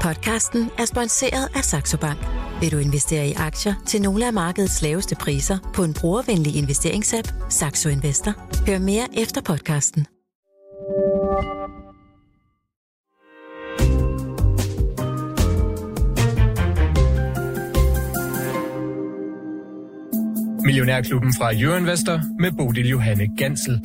Podcasten er sponsoreret af Saxo Bank. Vil du investere i aktier til nogle af markedets laveste priser på en brugervenlig investeringsapp, Saxo Investor? Hør mere efter podcasten. Millionærklubben fra Jørgen Vester med Bodil Johanne Gansel.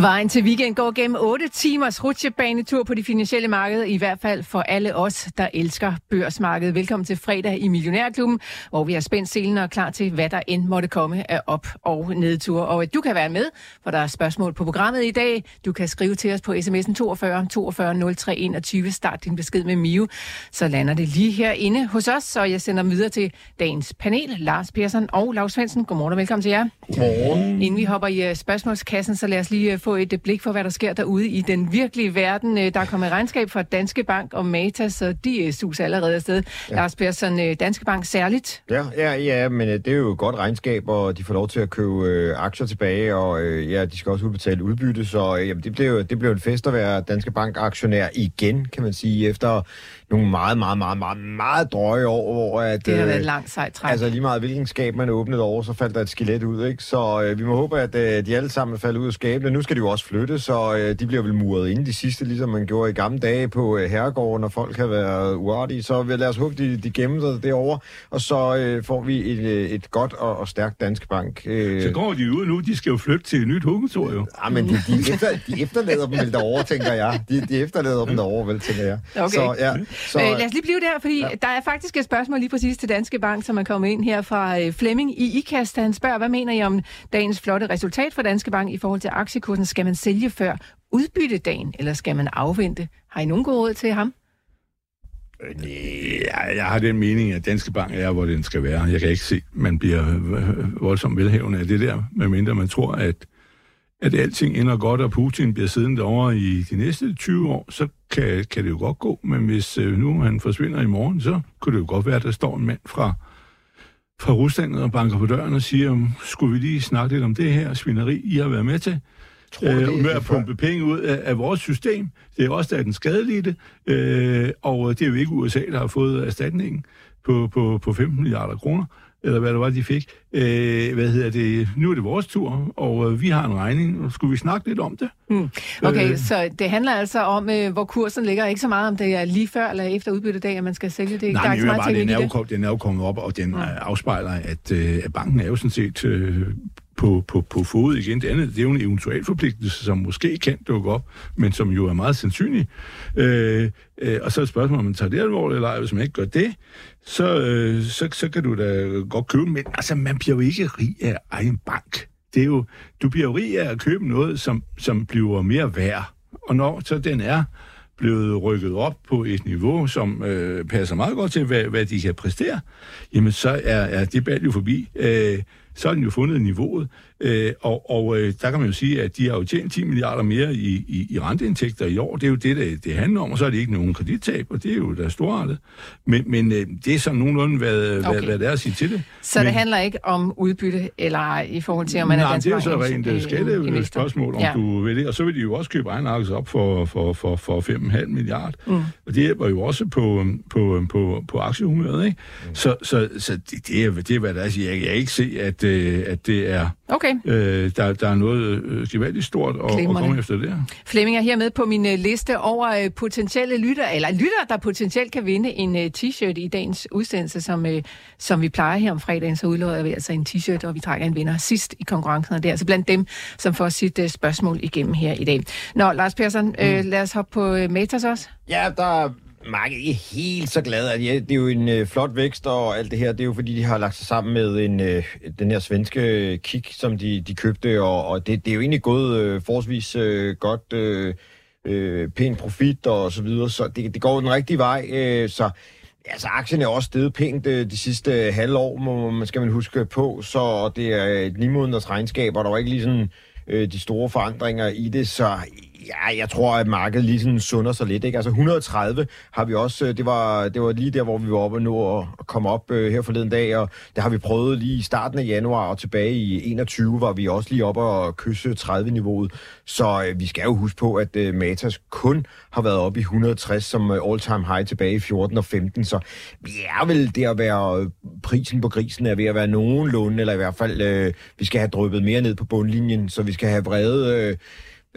Vejen til weekend går gennem 8 timers rutsjebanetur på de finansielle markeder, i hvert fald for alle os, der elsker børsmarkedet. Velkommen til fredag i Millionærklubben, hvor vi har spændt selen og er klar til, hvad der end måtte komme af op- og nedtur. Og du kan være med, for der er spørgsmål på programmet i dag. Du kan skrive til os på sms'en 42 42 03 21. Start din besked med Mio, så lander det lige herinde hos os. Så jeg sender videre til dagens panel, Lars Persson og Lars Svendsen. Godmorgen og velkommen til jer. Godmorgen. Inden vi hopper i øh, spørgsmålskassen, så lad os lige øh, få et blik for, hvad der sker derude i den virkelige verden. Øh, Der er kommet regnskab fra Danske Bank og Meta, så de øh, suser allerede afsted. Ja. Lars Persson, øh, Danske Bank særligt. Ja, ja, ja, men det er jo et godt regnskab, og de får lov til at købe øh, aktier tilbage, og øh, ja, de skal også udbetale udbytte, så øh, jamen, det, blev, det blev en fest at være Danske Bank-aktionær igen, kan man sige, efter nogle meget, meget, meget, meget, meget drøje år, hvor at... Det har øh, været et langt sejt træk. Altså lige meget hvilken skab man åbnede over, så faldt der et skelet ud, ikke? Så øh, vi må håbe, at øh, de alle sammen falder ud af skabene. Nu skal de jo også flytte, så øh, de bliver vel muret ind de sidste, ligesom man gjorde i gamle dage på øh, herregården, når folk har været uartige. Så vi, lad os håbe, de, de gemmer sig derovre, og så øh, får vi et, øh, et godt og, og stærkt Danske Bank. Øh, Så går de ud nu, de skal jo flytte til et nyt hovedkontor jo. Ja, men de, de, efter, de efterlader dem vel derovre, tænker jeg. De, de efterlader dem derovre, vel, tænker jeg. Okay. Så, ja, så, Øh, lad os lige blive der, fordi ja. der er faktisk et spørgsmål lige præcis til Danske Bank, som er kommet ind her fra øh, Flemming i IKAST. Han spørger, hvad mener I om dagens flotte resultat for Danske Bank i forhold til aktiekursen? Skal man sælge før udbyttedagen, eller skal man afvente? Har I nogen gode råd til ham? Øh, Nej, jeg, jeg har den mening, at Danske Bank er, hvor den skal være. Jeg kan ikke se, at man bliver øh, voldsomt velhævende af det der, medmindre man tror, at, at alting ender godt, og Putin bliver siddende over i de næste 20 år, så kan, kan det jo godt gå. Men hvis øh, nu han forsvinder i morgen, så kunne det jo godt være, at der står en mand fra, fra Rusland og banker på døren og siger, skulle vi lige snakke lidt om det her svineri, I har været med til? Tror øh, med at pumpe penge ud af, af vores system. Det er også der er den skadelige, øh, og det er jo ikke USA, der har fået erstatningen på, på, på 15 milliarder kroner, eller hvad det var, de fik. Øh, hvad hedder det? Nu er det vores tur, og øh, vi har en regning. Skulle vi snakke lidt om det? Hmm. Okay, Øh. så det handler altså om, øh, hvor kursen ligger. Ikke så meget om det er lige før eller efter udbyttedag, at man skal sælge det. Nej, der er ikke så meget bare, den, er jo, den er jo kommet op, og den afspejler, at, øh, at banken er jo sådan set øh, på, på, på fod igen. Det andet, det er jo en eventuel forpligtelse, som måske kan dukke op, men som jo er meget sandsynlig. Øh, øh, og så er et spørgsmål, om man tager det alvorligt eller ej. Hvis man ikke gør det, så, øh, så, så kan du da godt købe. Men altså, man bliver jo ikke rig af egen bank. Det er jo, du bliver jo rig af at købe noget, som, som bliver mere værd. Og når så den er blevet rykket op på et niveau, som øh, passer meget godt til, hvad, hvad de kan præstere, jamen så er, er det bald jo forbi. Øh, så har den jo fundet niveauet, øh, og, og øh, der kan man jo sige, at de har jo tjent 10 milliarder mere i, i, i renteindtægter i år. Det er jo det, det, det handler om, og så er det ikke nogen kredittab, og det er jo da storartet. Men, men øh, det er sådan nogenlunde, hvad, okay. Hvad, hvad det er at sige til det. Så men, det handler ikke om udbytte eller i forhold til, om man er Nej, dansk det er så rent øh, øh, skatte investor. spørgsmål, om Ja. du vil det. Og så vil de jo også købe egen aktier op for, for, for, for 5,5 milliard. Mm. Og det hjælper jo også på, på, på, på aktiehumøret, ikke? Mm. Så, så, så det, det, er, det er, hvad der er. Jeg, jeg kan ikke se, at, øh, at det er, Okay. øh, der, der er noget øh, gevaldigt stort at, at komme efter det her. Flemming er hermed på min øh, liste over øh, potentielle lytter, eller lytter, der potentielt kan vinde en øh, t-shirt i dagens udsendelse, som, øh, som vi plejer her om fredagen, så udløjer vi altså en t-shirt, og vi trækker en vinder sidst i konkurrencen, og det er altså blandt dem, som får sit øh, spørgsmål igennem her i dag. Nå, Lars Persson, øh, lad os hoppe på øh, Matas også. Ja, der er markedet ikke helt så glad. At, ja, det er jo en øh, flot vækst og alt det her. Det er jo fordi, de har lagt sig sammen med en, øh, den her svenske kik, som de, de købte. Og, og det, det er jo egentlig gået øh, forholdsvis øh, godt, øh, øh, pæn profit og så videre. Så det, det går den rigtige vej. Øh, så Altså, aktien er også steget pænt øh, de sidste øh, halvår, må man skal man huske på, så det er et 9 måneders regnskab, og der var ikke lige sådan øh, de store forandringer i det, så Ja, jeg tror, at markedet lige sådan sunder sig lidt. Ikke? Altså 130 har vi også, øh, det var, det var lige der, hvor vi var oppe og nå og komme op øh, her forleden dag, og der har vi prøvet lige i starten af januar, og tilbage i 21 var vi også lige oppe og kysse 30-niveauet. Så øh, vi skal jo huske på, at øh, Matas kun har været oppe i 160 som øh, all-time high tilbage i 14 og 15, så vi er vel det at være, øh, prisen på grisen er ved at være nogenlunde, eller i hvert fald, øh, vi skal have drøbet mere ned på bundlinjen, så vi skal have vredet... Øh,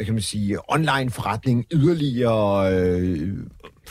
hvad kan man sige, online forretning yderligere, øh,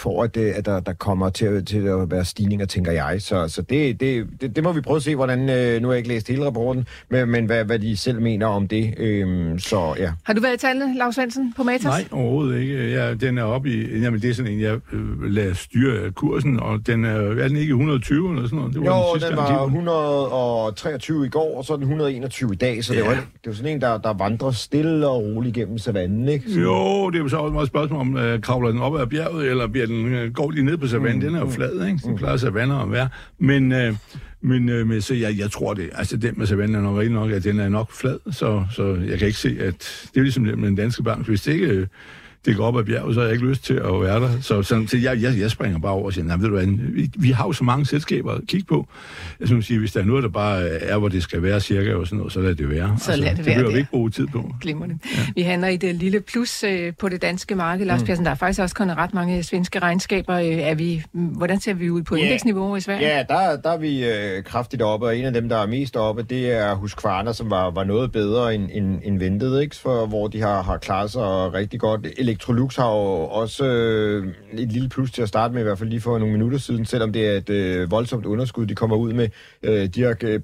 for at, øh, at der, der kommer til, til at være stigninger, tænker jeg. Så, så det, det, det, det må vi prøve at se, hvordan, øh, nu har jeg ikke læst hele rapporten, men, men hvad, hvad de selv mener om det. Øhm, så ja. Har du været i tallene, Lars Svendsen, på Matas? Nej, overhovedet ikke. Ja, den er oppe i, jamen det er sådan en, jeg øh, lader styre kursen, og den er, er den ikke 120 eller sådan noget? Det var jo, den, den var 123 i går, og så er den 121 i dag, så ja. det, var, det er jo sådan en, der, der vandrer stille og roligt gennem savannen, ikke? Så... Jo, det er jo så også meget spørgsmål om, uh, kravler den op ad bjerget, eller bliver den, uh, går de ned på savannen? Mm, den er jo mm, flad, ikke? Så mm. plejer savanner at være. Men, uh, men, uh, men så jeg, jeg tror det. Altså, den med savannen er nok rigtig nok, at den er nok flad, så, så jeg kan ikke se, at det er ligesom med den danske bank. Hvis det ikke det går op ad bjerget, så har jeg ikke lyst til at være der. Så, så, så jeg, jeg, jeg springer bare over og siger, nej, ved du hvad, vi, vi har jo så mange selskaber at kigge på. Jeg synes, sige, hvis der er noget, der bare er, hvor det skal være cirka, og sådan noget, så lad det være. Så altså, lad det være. Det vil vi ikke bruge tid på. Glimrende. Ja. Vi handler i det lille plus øh, på det danske marked. Lars mm. Persen, der er faktisk også kommet ret mange svenske regnskaber. Øh, er vi, hvordan ser vi ud på yeah. indeksniveau i Sverige? Ja, der, der er vi øh, kraftigt oppe, og en af dem, der er mest oppe, det er Husqvarna, som var, var noget bedre end, end, end ventet, ikke? For, hvor de har, har klaret sig rigtig godt. Electrolux har jo også øh, et lille plus til at starte med, i hvert fald lige for nogle minutter siden, selvom det er et øh, voldsomt underskud, de kommer ud med. Øh, de har øh,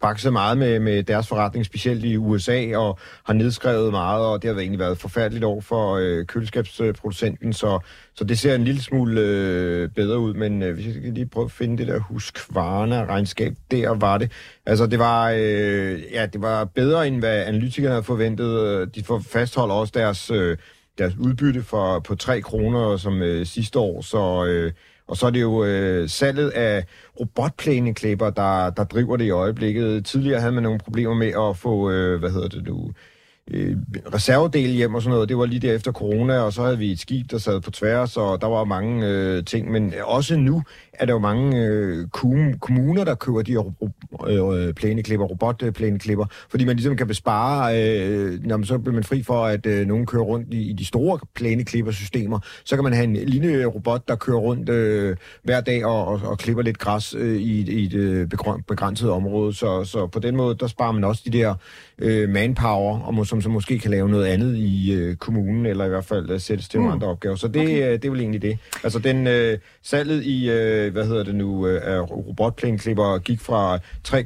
bakset meget med, med deres forretning, specielt i USA, og har nedskrevet meget, og det har egentlig været forfærdeligt år for øh, køleskabsproducenten, så, så det ser en lille smule øh, bedre ud, men øh, hvis jeg skal lige prøve at finde det der Husqvarna-regnskab, der var det. Altså, det var, øh, ja, det var bedre, end hvad analytikerne havde forventet. Øh, de fastholder også deres... Øh, deres udbytte for, på 3 kroner som øh, sidste år, så, øh, og så er det jo øh, salget af robotplæneklipper, der, der driver det i øjeblikket. Tidligere havde man nogle problemer med at få, øh, hvad hedder det nu, øh, reservedel hjem og sådan noget. Det var lige der efter corona, og så havde vi et skib, der sad på tværs, og der var mange øh, ting. Men også nu er der jo mange øh, kommuner, der køber de her øh, øh, plæneklipper, robotplæneklipper, fordi man ligesom kan bespare, øh, når man så bliver man fri for, at øh, nogen kører rundt i, i de store plæneklippersystemer. Så kan man have en lille robot, der kører rundt øh, hver dag og, og, og klipper lidt græs øh, i, i et øh, begrænset område. Så, så på den måde, der sparer man også de der øh, manpower, og som så måske kan lave noget andet i øh, kommunen, eller i hvert fald øh, sættes til mm. andre opgaver. Så det, okay. øh, det er vel egentlig det. Altså den øh, salget i, øh, hvad hedder det nu, øh, af robotplæneklipper gik fra 3,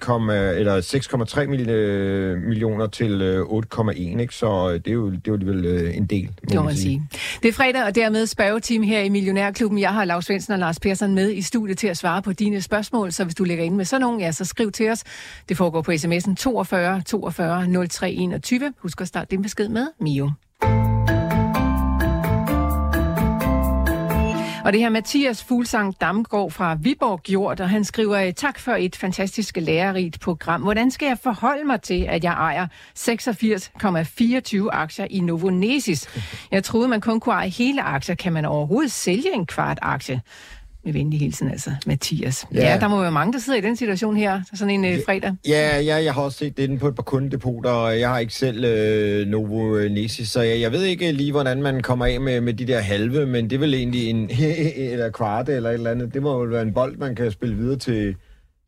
eller 6,3 øh, millioner til øh, 8,1, ikke? så øh, det er jo, det er jo alligevel øh, en del. Det må man sige. sige. Det er fredag, og dermed spørgeteam her i Millionærklubben. Jeg har Lars Svendsen og Lars Persson med i studiet til at svare på dine spørgsmål, så hvis du lægger ind med sådan nogen, ja, så skriv til os. Det foregår på sms'en 42 42 0321. Husk at starte din besked med Mio. Og det her Mathias Fuglsang Damgaard fra Viborg gjort, og han skriver, tak for et fantastisk lærerigt program. Hvordan skal jeg forholde mig til, at jeg ejer 86,24 aktier i Novonesis? Jeg troede, man kun kunne eje hele aktier. Kan man overhovedet sælge en kvart aktie? Med venlig hilsen, altså, Mathias. Ja. ja, der må være mange, der sidder i den situation her, sådan en øh, fredag. Ja, ja, jeg har også set det på et par kundedepoter, og jeg har ikke selv øh, Novo Nesis, så jeg, jeg ved ikke lige, hvordan man kommer af med, med de der halve, men det er vel egentlig en eller kvarte eller et eller andet. Det må vel være en bold, man kan spille videre til,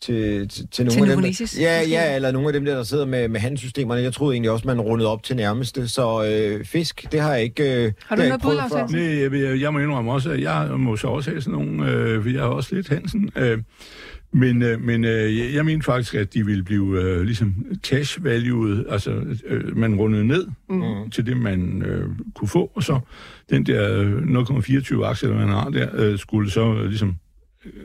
til, til, til nogle til af dem. Der, ja, ja, eller nogle af dem der, der sidder med, med handsystemerne. Jeg troede egentlig også, man rundede op til nærmeste. Så øh, fisk, det har jeg ikke øh, Har du noget bud, Lars Nej, jeg, jeg, jeg må indrømme også, at jeg må så også have sådan nogle, øh, for jeg er også lidt Hansen. Øh, men, øh, men øh, jeg mener faktisk, at de ville blive øh, ligesom cash valued, altså øh, man rundede ned mm. til det, man øh, kunne få, og så den der 0,24 aktier, man har der, øh, skulle så øh, ligesom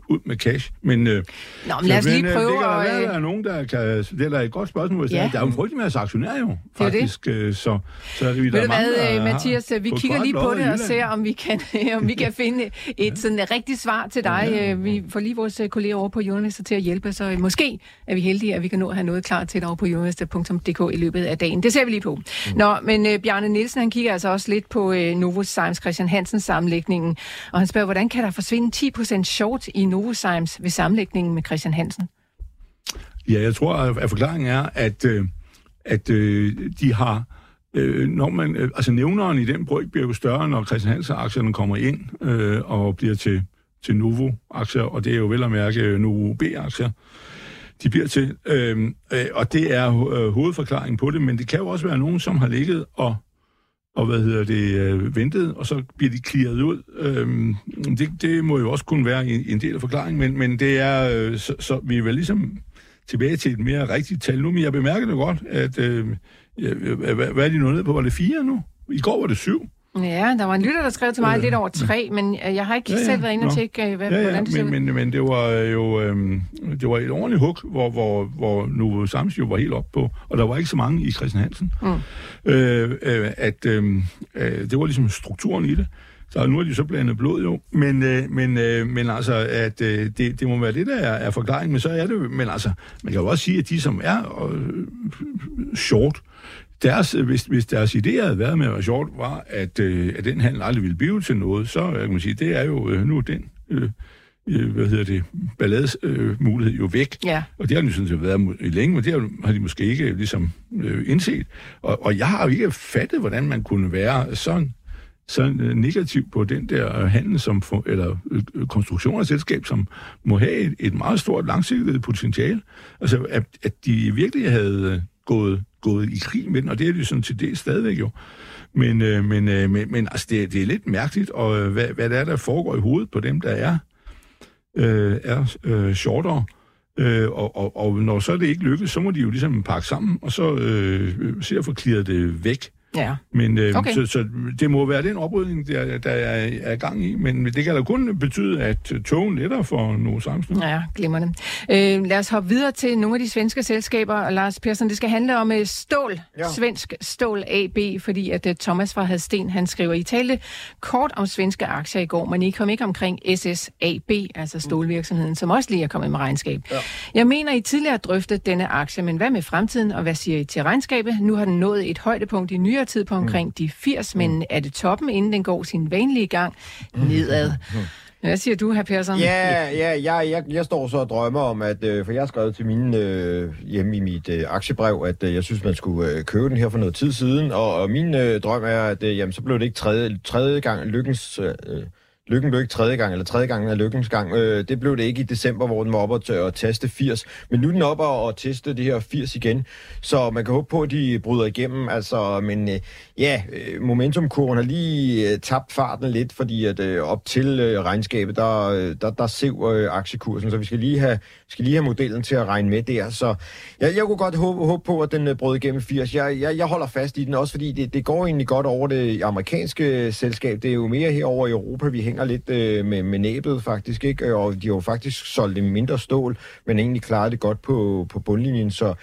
ud med cash. Men, øh, Nå, men lad os lige øh, prøve Det kan at, der øh, der er nogen, der kan... Det er da et godt spørgsmål. Ja. Ja. Der er jo en frygtelig masse aktionærer jo, jo det. faktisk. øh, Så, så er det, vi, der Ved er mange, hvad, der øh, har Mathias, vi kigger lige på det og ser, om vi kan, om vi kan finde et sådan rigtigt svar til dig. Øh, Vi får lige vores kolleger over på Jurnalister til at hjælpe, så måske er vi heldige, at vi kan nå at have noget klar til dig over på jurnalister.dk i løbet af dagen. Det ser vi lige på. Nå, men øh, Bjarne Nielsen, han kigger altså også lidt på øh, Novozymes Christian Hansens sammenlægningen, og han spørger, hvordan kan der forsvinde 10% short i Novozymes ved sammenlægningen med Christian Hansen? Ja, jeg tror, at forklaringen er, at, øh, at øh, de har... Øh, når man, øh, altså nævneren i den bryg bliver jo større, når Christian Hansen-aktierne kommer ind øh, og bliver til, til Novo-aktier, og det er jo vel at mærke øh, Novo B-aktier, de bliver til. Øh, øh, og det er øh, hovedforklaringen på det, men det kan jo også være nogen, som har ligget og og hvad hedder det, øh, ventet, og så bliver de clearet ud. Øhm, det, det må jo også kunne være en, en del af forklaringen, men, men det er, øh, så, så vi er vel ligesom tilbage til et mere rigtigt tal nu, men jeg bemærker det godt, at, øh, ja, øh, hvad, hvad er de nået ned på? Var det fire nu? I går var det syv. Ja, der var en lytter, der skrev til mig lidt over tre, men øh, jeg har ikke Ja, ja. selv været inde og tjekke, øh, hvad, Ja, ja, hvordan det men, men, men det var jo øhm, det var et ordentligt hug, hvor, hvor, hvor nu Sams jo var helt op på, og der var ikke så mange i Christian Hansen. Mm. Øh, øh, at øh, øh, det var ligesom strukturen i det. Så nu er de så blandet blod jo. Men, øh, men, øh, men altså, at øh, det, det må være det, der er, er forklaringen. Men så er det men altså, man kan jo også sige, at de, som er øh, short, deres, hvis, hvis deres idé havde været med at short, var, at, øh, at den handel aldrig ville blive til noget, så øh, kan man sige, det er jo øh, nu den, øh, øh, hvad hedder det, ballades øh, mulighed jo væk. Ja. Og det har den jo sådan set været mu- længe, men det har, de måske ikke ligesom øh, indset. Og, og jeg har jo ikke fattet, hvordan man kunne være sådan så øh, negativ på den der øh, handel, som for, eller øh, konstruktion af selskab, som må have et, et meget stort langsigtet potentiale. Altså, at, at de virkelig havde øh, gået, gået i krig med den, og det er de sådan til det stadigvæk jo. Men, øh, men, øh, men, men altså, det, det er lidt mærkeligt, og øh, hvad, hvad det er, der foregår i hovedet på dem, der er, øh, er øh, shortere. Øh, og, og, og når så det ikke lykkes, så må de jo ligesom pakke sammen, og så øh, se at få clearet det væk. Ja. Men øh, Okay. så, så det må være den oprydning, der, der er, er gang i. Men det kan da kun betyde, at togen letter for nogle samfund. Ja, glimrende. Øh, lad os hoppe videre til nogle af de svenske selskaber. Og Lars Persson, det skal handle om øh, stål, ja. Svensk stål AB, fordi at øh, Thomas fra Hadsten, han skriver, I talte kort om svenske aktier i går, men I kom ikke omkring SSAB, altså stålvirksomheden, som også lige er kommet med regnskab. Ja. Jeg mener, I tidligere drøftet denne aktie, men hvad med fremtiden, og hvad siger I til regnskabet? Nu har den nået et højdepunkt i nyere tid på omkring de 80, men er det toppen, inden den går sin vanlige gang nedad? Hvad siger du, her Persson? Ja, ja jeg, jeg, jeg står så og drømmer om, at, øh, for jeg har skrevet til mine øh, hjemme i mit øh, aktiebrev, at øh, jeg synes, man skulle øh, købe den her for noget tid siden, og, og min øh, drøm er, at øh, jamen, så blev det ikke tredje, tredje gang lykkens... Øh, Lykken blev ikke tredje gang, eller tredje gang er lykkens gang. Øh, det blev det ikke i december, hvor den var oppe at, at teste 80. Men nu er den oppe at, at teste det her 80 igen. Så man kan håbe på, at de bryder igennem. Altså, men øh, ja, øh, momentumkurven har lige øh, tabt farten lidt, fordi at øh, op til regnskabet, der, der, der sev aktiekursen. Så vi skal lige have skal lige have modellen til at regne med der. Så jeg, jeg kunne godt håbe, håbe på, at den brød igennem 80. Jeg, jeg, jeg holder fast i den også, fordi det, det går egentlig godt over det amerikanske selskab. Det er jo mere herover i Europa, vi hænger lidt øh, med, med næbet faktisk, ikke? Og de har jo faktisk solgt det mindre stål, men egentlig klaret det godt på, på bundlinjen, så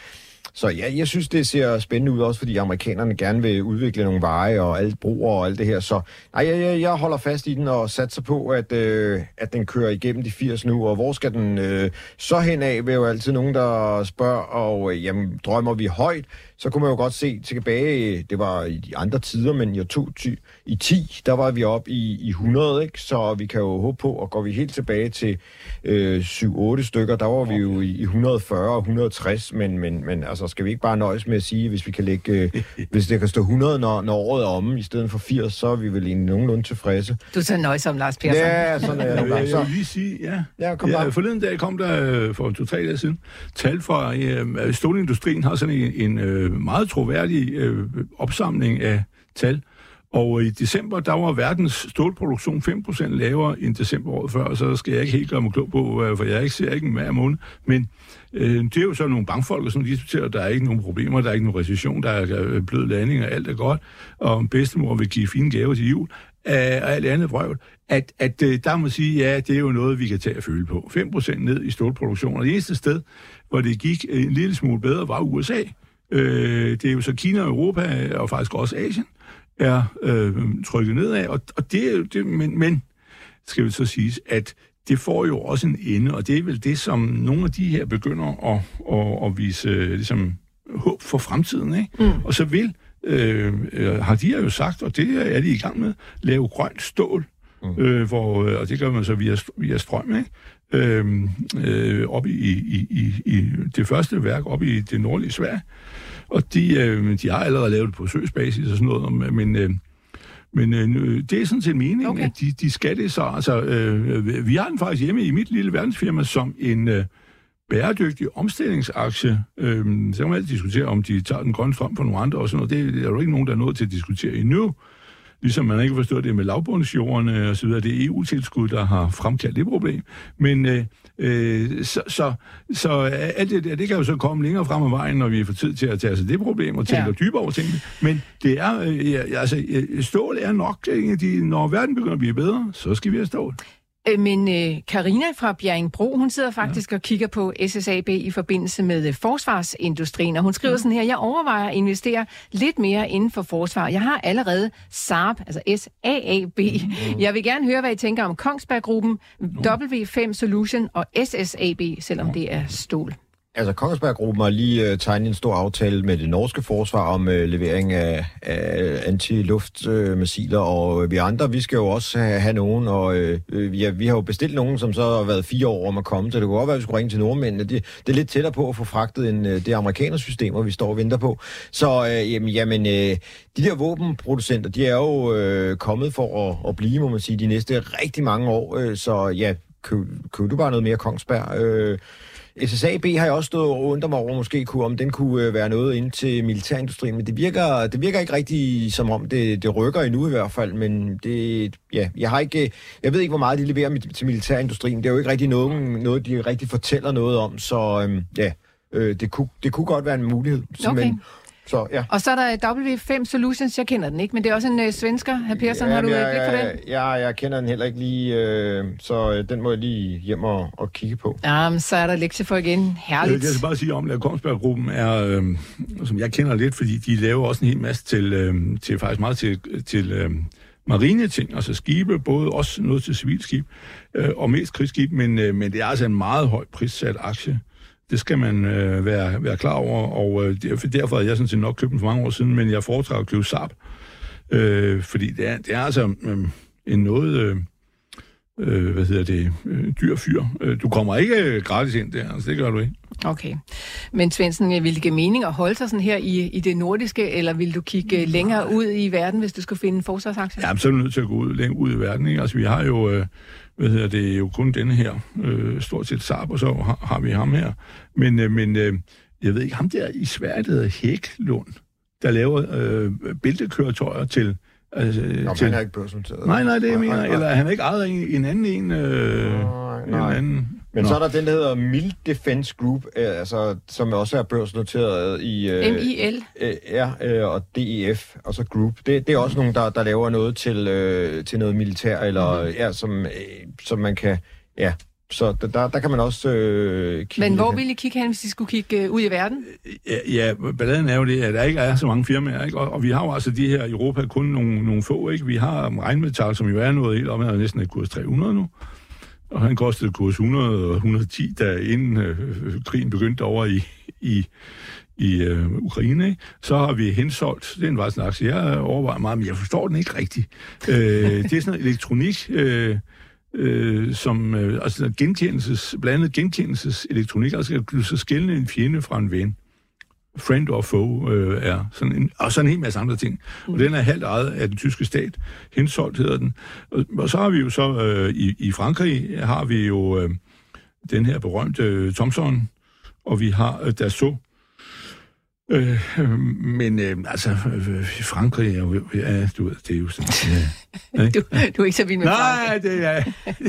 så ja, jeg synes, det ser spændende ud, også fordi amerikanerne gerne vil udvikle nogle veje og alt broer og alt det her. Så nej, jeg, jeg, jeg holder fast i den og satser på, at, øh, at den kører igennem de 80 nu. Og hvor skal den øh, så hen af, vil jo altid nogen, der spørger, og øh, jamen, drømmer vi højt, så kunne man jo godt se tilbage, det var i de andre tider, men i, 2000, i 10, der var vi oppe i, i 100, ikke? så vi kan jo håbe på, og går vi helt tilbage til øh, 7-8 stykker, der var vi jo i, i 140 og 160, men, men, men altså, skal vi ikke bare nøjes med at sige, hvis vi kan lægge, øh, hvis det kan stå 100, når, når året er omme, i stedet for 80, så er vi vel egentlig nogenlunde tilfredse. Du er så nøjsom, Lars Persson. Ja, sådan er nogle Jeg, vil lige sige, ja. Ja, kom ja bare. forleden dag kom der øh, for to-tre dage siden tal fra, øh, stålindustrien har sådan en, en øh, Øh, meget troværdig øh, opsamling af tal. Og øh, i december, der var verdens stålproduktion 5% lavere end december året før, så skal jeg ikke helt gøre mig klog på, øh, for jeg ser ikke hver måned. Men øh, det er jo så nogle bankfolk, og sådan diskuterer, at der er ikke nogen problemer, der er ikke nogen recession, der er blød landing, og alt er godt, og bedstemor vil give fine gaver til jul. og alt andet vrøvl, at, at øh, der må sige, ja, det er jo noget, vi kan tage at føle på. 5% ned i stålproduktion. Og det eneste sted, hvor det gik en lille smule bedre, var USA. Øh, det er jo så Kina og Europa, og faktisk også Asien, er øh, trykket nedad. Og, og det er det, men, men skal vi så sige, at det får jo også en ende, og det er vel det, som nogle af de her begynder at, at, at vise ligesom, håb for fremtiden. Ikke? Mm. Og så vil, øh, har de jo sagt, og det er de i gang med, lave grønt stål, mm. øh, hvor, og det gør man så via, via strøm, ikke? Øh, øh, op i, i, i, i det første værk op i det nordlige Sverige. Og de, øh, de har allerede lavet det på søsbasis og sådan noget, men, øh, men øh, det er sådan set meningen, okay. at de, de skal det så. Altså, øh, vi har den faktisk hjemme i mit lille verdensfirma som en øh, bæredygtig omstillingsaktie. Øh, så kan man altid diskutere, om de tager den grønne frem for nogle andre og sådan noget. Det, er jo ikke nogen, der er nået til at diskutere endnu. Ligesom man ikke forstår det med lavbundsjordene og så videre. Det er EU-tilskud, der har fremkaldt det problem. Men øh, øh, så, så, så alt det der, det kan jo så komme længere frem ad vejen, når vi får tid til at tage sig det problem og tænke ja. dybere over tingene. Men det er, øh, altså, stål er nok, de, når verden begynder at blive bedre, så skal vi have stål. Øh, men øh, Karina fra Bjerringbro, hun sidder faktisk ja. og kigger på SSAB i forbindelse med øh, forsvarsindustrien, og hun skriver ja. sådan her, jeg overvejer at investere lidt mere inden for forsvar. Jeg har allerede SAAB, altså S-A-A-B. Mm. Jeg vil gerne høre, hvad I tænker om Kongsberg-gruppen, W5 Solution og SSAB, selvom det er stål. Altså, Kongsberg-gruppen har lige øh, tegnet en stor aftale med det norske forsvar om øh, levering af, af anti-luftmissiler, uh, og øh, vi andre, vi skal jo også have, have nogen, og øh, vi ja, vi har jo bestilt nogen, som så har været fire år om at komme, så det kunne godt være, at vi skulle ringe til nordmændene. Det, det er lidt tættere på at få fragtet end øh, det amerikanersystem, hvor vi står og venter på. Så øh, jamen, jamen øh, de der våbenproducenter, de er jo øh, kommet for at, at blive, må man sige, de næste rigtig mange år, øh, så ja, køb, køb du bare noget mere Kongsberg. Øh, SSAB har jeg også stået og undret mig over, måske kunne, om den kunne øh, være noget ind til militærindustrien, men det virker, det virker ikke rigtig som om, det, det rykker endnu i hvert fald, men det, ja, jeg har ikke, jeg ved ikke, hvor meget de leverer til militærindustrien. Det er jo ikke rigtig noget, noget de rigtig fortæller noget om, så øhm, ja, øh, det, kunne, det kunne godt være en mulighed. Okay. Men, så, ja. Og så er der W5 Solutions, jeg kender den ikke, men det er også en øh, svensker. Herr Persson, ja, har du et blik for den? Ja, jeg kender den heller ikke lige, øh, så øh, den må jeg lige hjem og, og kigge på. Ja, men så er der lektie for igen. Herligt. Jeg skal bare sige om, at Kongsberg-gruppen er, øh, som jeg kender lidt, fordi de laver også en hel masse til, øh, til faktisk meget til, til øh, marine ting, altså skibe, både også noget til civilskib øh, og mest krigsskib, men, øh, men det er altså en meget høj prissat aktie. Det skal man øh, være, være klar over, og øh, derfor havde jeg sådan set nok købt den for mange år siden, men jeg foretrækker at købe Saab, øh, fordi det er, det er altså øh, en noget... Øh, øh, hvad hedder det, øh, dyr fyr. Øh, du kommer ikke øh, gratis ind der, altså det gør du ikke. Okay. Men Svendsen, vil det give mening at holde sig sådan her i, i det nordiske, eller vil du kigge længere ud i verden, hvis du skal finde en forsvarsaktie? Ja, så er du nødt til at gå ud, længere ud i verden. Ikke? Altså vi har jo, øh, hvad hedder det, jo kun denne her, øh, stort set Saab, og så har, har vi ham her. Men, øh, men øh, jeg ved ikke, ham der i Sverige, der hedder Hæklund, der laver øh, bæltekøretøjer til... Altså, Nå, til... han er ikke børsnoteret. Nej, nej, det er jeg mener. Eller han er ikke ejet en, en anden en. Øh, nej, nej. En anden. Men Nå. så er der den, der hedder Mild Defense Group, øh, altså, som også er børsnoteret i... Øh, MIL? Øh, ja, øh, og DEF, og så Group. Det, det er også nogen, der, der laver noget til, øh, til noget militær, eller mm. ja, som, øh, som man kan... Ja, så der, der kan man også øh, kigge Men hvor vil I kigge hen, hvis I skulle kigge øh, ud i verden? Ja, ja, balladen er jo det, at der ikke er så mange firmaer, ikke? Og, og vi har jo altså de her i Europa kun nogle, nogle få, ikke? Vi har regnmetal, som jo er noget helt om, at næsten et kurs 300 nu og han kostede kurs 100 og 110, da inden øh, krigen begyndte over i, i, i øh, Ukraine. Ikke? Så har vi hensolgt, det er en aktie, jeg overvejer meget, men jeg forstår den ikke rigtigt. Øh, det er sådan noget elektronik, øh, øh, som øh, altså genkendelses, blandet genkendelses elektronik, altså kan du så skælne en fjende fra en ven friend or foe øh, er. Sådan en, og sådan en hel masse andre ting. Mm. Og den er halvt ejet af den tyske stat. Hensoldt hedder den. Og, og så har vi jo så øh, i, i Frankrig har vi jo øh, den her berømte øh, Thomson, og vi har øh, Dassault, Øh, men øh, altså, øh, Frankrig er jo, ja, du ved, det er jo sådan... Ja, du, du er ikke så vild med Frankrig? Nej, det er,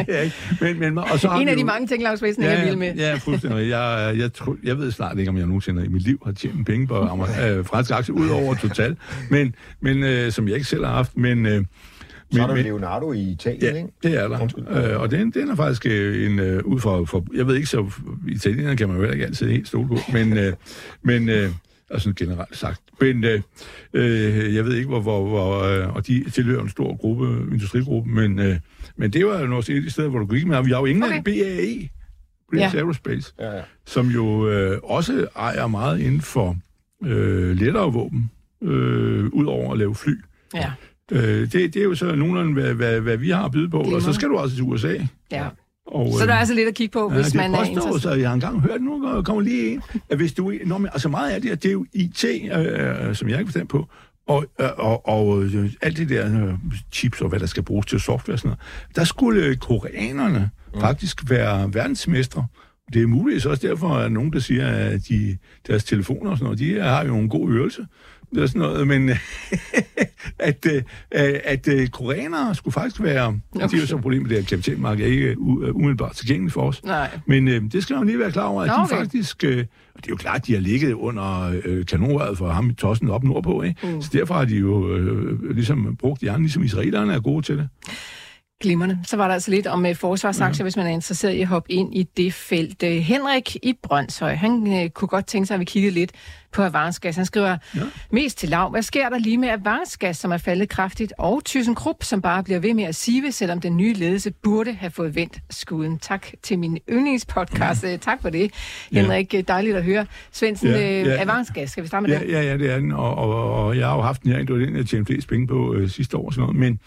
det er ikke. Men, men, og så en af de jo, mange ting, Lars Væsen ja, er vild med. Ja, fuldstændig. Jeg, jeg, tror, jeg ved snart ikke, om jeg nogensinde i mit liv har tjent penge på øh, franske aktier, ud over total, men, men øh, som jeg ikke selv har haft. Men, øh, Så er der Leonardo i Italien, Ja, ikke? det er der. Øh, og den, den er faktisk øh, en, øh, ud fra, for, jeg ved ikke, så italienerne kan man jo heller ikke altid helt stole på, men, øh, men øh, altså generelt sagt. Men øh, øh, jeg ved ikke, hvor, hvor, hvor øh, og de tilhører en stor gruppe, industrigruppe, men, øh, men det var jo også et steder, hvor du gik med. Vi har jo ingen Okay. BAE, British Ja. Aerospace, Ja, ja. som jo øh, også ejer meget inden for øh, lettere våben, øh, ud over at lave fly. Ja, Øh, det, det er jo så nogenlunde, hvad, hvad, hvad vi har at byde på. Og så skal du altså til USA. ja. Og, Så der er øh, altså lidt at kigge på, hvis man er interesseret. så jeg har engang hørt, nu kommer lige en, at hvis du, når man, altså meget af det, her, det er jo IT, øh, som jeg ikke forstand på, og, øh, og, og øh, alt det der øh, chips og hvad der skal bruges til software og sådan noget, der skulle øh, koreanerne mm. faktisk være verdensmestre. Det er muligt også derfor, at nogen, der siger, at de, deres telefoner og sådan noget, de har jo en god øvelse. Det er sådan noget, men at, øh, at øh, koreanere skulle faktisk være, okay. det er jo så problemet, det er, at kapitalmarkedet er ikke øh, umiddelbart tilgængeligt for os. Nej. Men øh, det skal man lige være klar over, at Nå, de okay. faktisk... Øh, og det er jo klart, at de har ligget under øh, kanonrøret for ham i tossen op nordpå, ikke? Mm. Så derfor har de jo øh, ligesom brugt hjernen, ligesom israelerne er gode til det. Glimrende. Så var der altså lidt om uh, forsvarsaktier, ja. hvis man er interesseret i at hoppe ind i det felt. Uh, Henrik i Brøndshøj, han uh, kunne godt tænke sig, at vi kiggede lidt på Avansgas. Han skriver ja. mest til lav. Hvad sker der lige med Avansgas, som er faldet kraftigt, og ThyssenKrupp, som bare bliver ved med at sive, selvom den nye ledelse burde have fået vendt skuden. Tak til min yndlingspodcast. Ja. tak for det, Henrik. Ja. Dejligt at høre. Svendsen, Ja, ja. Avansgas, skal vi starte med Ja, den? ja, ja, det er den, og, og, og jeg har jo haft den her, det var den, jeg tjente flest penge på øh, sidste år og sådan noget, men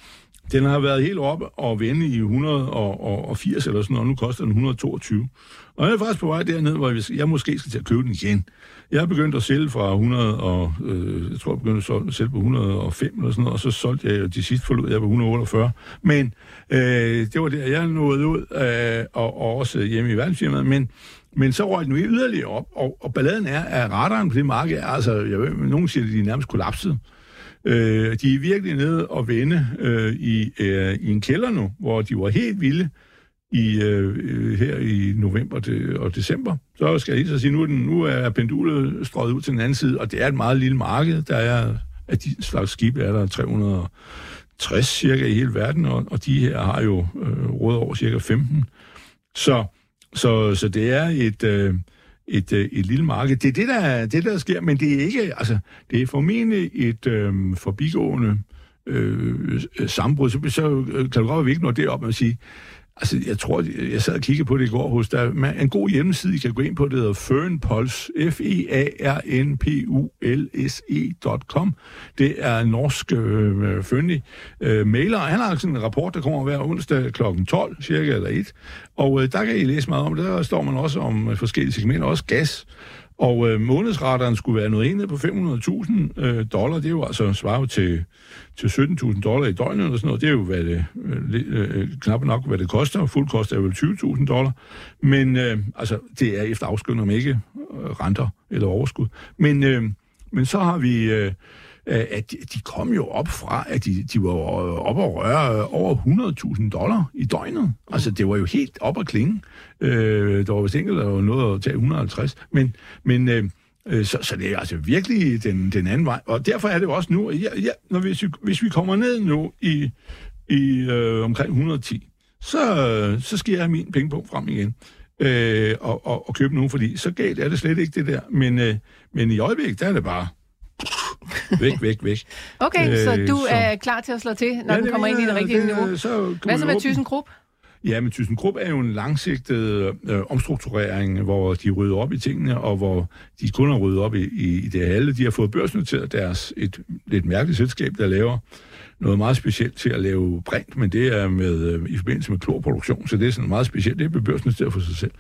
den har været helt oppe og vende i 180 eller sådan noget, og nu koster den 122. Og jeg er faktisk på vej derned, hvor jeg, måske skal til at købe den igen. Jeg er begyndt at sælge fra 100 og, øh, jeg tror, jeg begyndte at sælge på 105 eller sådan noget, og så solgte jeg jo de sidste forlod jeg på 148. Men øh, det var der, jeg nåede ud, øh, og, og også hjemme i verdensfirmaet, men men så røg den jo yderligere op, og, og balladen er, at radaren på det marked er, altså, jeg ved, nogen siger, at de er nærmest kollapset. Øh, de er virkelig nede og vende øh, i, øh, i en kælder nu, hvor de var helt vilde i, øh, øh her i november til, og december. Så skal jeg lige så sige, nu er, den, nu er pendulet strøget ud til den anden side, og det er et meget lille marked. Der er, af de slags skibe er der 360 cirka i hele verden, og, og de her har jo øh, råd over cirka 15. Så, så, så det er et... Øh, et, øh, et lille marked. Det er det, der, det, der sker, men det er ikke, altså, det er formentlig et øh, forbigående øh, sambrud. Så, så øh, kan du godt være, at vi ikke når det op med at sige, altså, jeg tror, jeg sad og kiggede på det i går hos der er en god hjemmeside, I kan gå ind på, det hedder Fernpulse, f e a r n p u l s e.com. Det er en norsk øh, føndig øh, mailer, han har sådan en rapport, der kommer hver onsdag kl. 12, cirka eller 1, og øh, der kan I læse meget om det. Der står man også om øh, forskellige segmenter, også gas. Og øh, månedsretteren skulle være noget enhed på 500.000 øh, dollar. Det er jo altså svaret til, til 17.000 dollar i døgnet eller sådan noget. Det er jo hvad det, øh, øh, øh knap nok, hvad det koster. Fuld kost er vel 20.000 dollar. Men øh, altså, det er efter afskrivning om ikke øh, renter eller overskud. Men, øh, men så har vi... Øh, at de, kom jo op fra, at de, de var op og røre øh, over 100.000 dollar i døgnet. Altså, det var jo helt op at klinge. Øh, der var vist enkelt, der var noget at tage 150. Men, men øh, øh, så, så det er altså virkelig den, den anden vej. Og derfor er det jo også nu, ja, ja, når hvis, vi, hvis vi kommer ned nu i, i øh, omkring 110, så, øh, så skal jeg have min pengepunkt frem igen. Øh, og, og, og købe nogen, fordi så galt er det slet ikke det der. Men, øh, men i øjeblikket, der er det bare væk, væk, væk. Okay, Øh, så du så- er klar til at slå til, når Ja, den kommer ind i det rigtige niveau. Så Hvad så med ThyssenKrupp? Ja, men ThyssenKrupp er jo en langsigtet øh, omstrukturering, hvor de rydder op i tingene, og hvor de kun har ryddet op i, i, i det halve. De har fået børsnoteret deres et lidt mærkeligt selskab, der laver noget meget specielt til at lave brint, men det er med, øh, i forbindelse med klorproduktion, så det er sådan meget specielt. Det er børsnoteret for sig selv.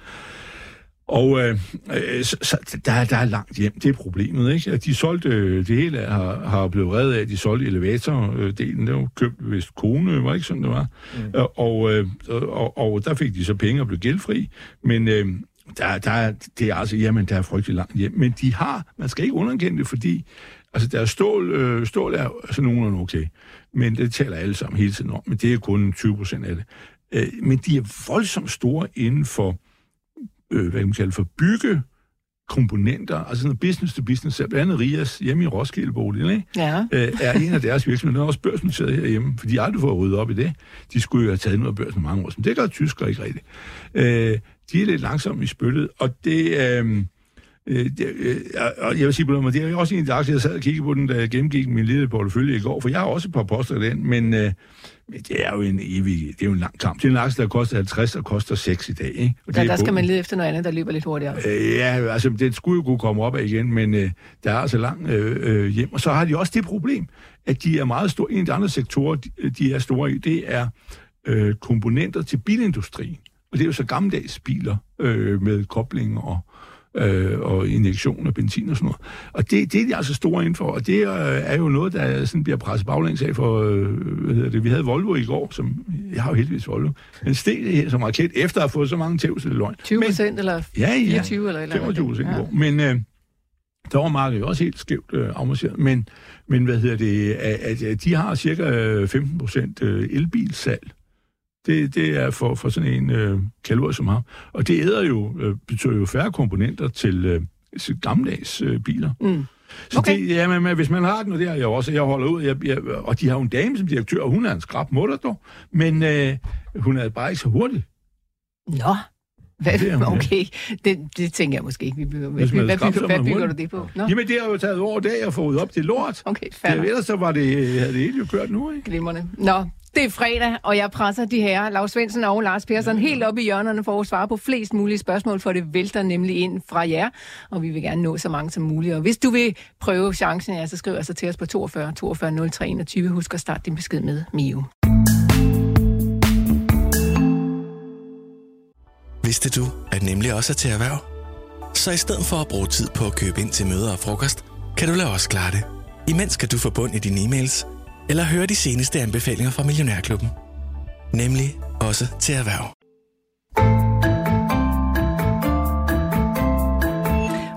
Og øh, øh, så, der, der er langt hjem, det er problemet, ikke? At de solgte, øh, det hele har, har blevet reddet af, at de solgte elevatordelen, det var købt vist kone, var ikke sådan, det var? Mm. Og, øh, og, og der fik de så penge og blev gældfri, men øh, der, der, det er altså, jamen, der er frygtelig langt hjem. Men de har, man skal ikke underkende det, fordi altså, der er stål, øh, stål er altså nogenlunde okay, men det taler alle sammen hele tiden om, men det er kun 20 procent af det. Øh, men de er voldsomt store inden for øh, hvad kan man kalde for bygge komponenter, altså sådan business to business, blandt andet Rias hjemme i Roskildeboligen, ikke? Ja. Øh, er en af deres virksomheder, der er også børsnoteret herhjemme, for de har aldrig fået ryddet op i det. De skulle jo have taget noget af børsen mange år, men det gør tyskere ikke rigtigt. Øh, de er lidt langsomme i spyttet, og det... Øh, Øh, øh, og jeg vil sige på noget, det er også en af de aktier, jeg sad og kiggede på den, da jeg gennemgik min lille portefølje i går, for jeg har også et par poster i den, men, øh, det er jo en evig, det er jo en lang kamp. Det er en aktie, der koster 50 og koster 6 i dag, ikke? Og Ja, er der skal man lede efter noget andet, der løber lidt hurtigere. Øh, ja, altså det skulle jo kunne komme op af igen, men øh, der er altså langt øh, øh, hjem. Og så har de også det problem, at de er meget store. En af de andre sektorer, de, de er store i, det er øh, komponenter til bilindustrien. Og det er jo så gammeldags biler øh, med kobling og, øh, og injektion af benzin og sådan noget. Og det, det er de altså store inden for, og det øh, er jo noget, der sådan bliver presset baglæns af for, øh, hvad hedder det, vi havde Volvo i går, som, jeg har jo heldigvis Volvo, men steg som raket, efter at have fået så mange tævs løgn. 20 Men- procent eller Ja, ja. 24 eller eller andet. 25 procent Ja. ja. Men øh, der var markedet jo også helt skævt øh, afmarseret. Men, men hvad hedder det, at, at, de har cirka øh, 15 procent øh, elbilsalg. Det, det er for, for sådan en øh, kalorier som ham. Og det æder jo, øh, betyder jo færre komponenter til, øh, til gammeldags øh, biler. Mm. Så okay. det, ja, men, men hvis man har den, og det har jeg også, jeg holder ud, jeg, jeg, og de har jo en dame som direktør, og hun er en skrab mutter dog, men øh, hun er bare ikke så hurtig. Nå. Hvad, Det er hun, ja. okay, det, det tænker jeg måske ikke. Vi bygger, hvad, hvad, bygger, er hvad bygger du det på? Nå, Jamen, det har jo taget over dag at få ud op til lort. okay, Ja, fair nok. ellers så var det, havde det hele jo kørt nu, ikke? Glimrende. Nå, det er fredag, og jeg presser de her, Lars Svendsen og Lars Persson, helt op i hjørnerne for at svare på flest mulige spørgsmål, for det vælter nemlig ind fra jer, og vi vil gerne nå så mange som muligt. Og hvis du vil prøve chancen, ja, så skriv altså til os på 42 42 03 21. Husk at starte din besked med Mio. Vidste du, at nemlig også er til erhverv? Så i stedet for at bruge tid på at købe ind til møder og frokost, kan du lade os klare det. Imens kan du få bund i dine e-mails, eller høre de seneste anbefalinger fra Millionærklubben. Nemlig også til erhverv.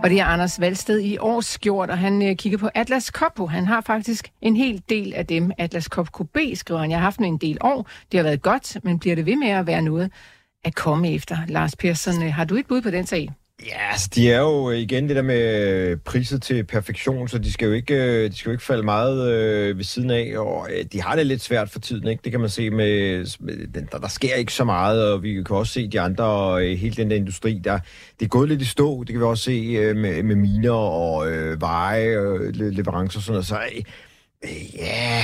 Og det er Anders Valsted i års gjort, og han øh, kigger på Atlas Copco. Han har faktisk en hel del af dem. Atlas Copco B, skriver han. Jeg har haft den en del år. Det har været godt, men bliver det ved med at være noget at komme efter? Lars Persson, øh, har du et bud på den sag? Ja, yes, de er jo øh, igen det der med priset til perfektion, så de skal jo ikke, øh, de skal jo ikke falde meget øh, ved siden af, og øh, de har det lidt svært for tiden, ikke? Det kan man se med, med den, der, der sker ikke så meget, og vi kan også se de andre, øh, hele den der industri, der, det er gået lidt i stå, det kan vi også se øh, med, med miner og øh, veje, øh, leverancer og sådan noget, så Øh, Ja,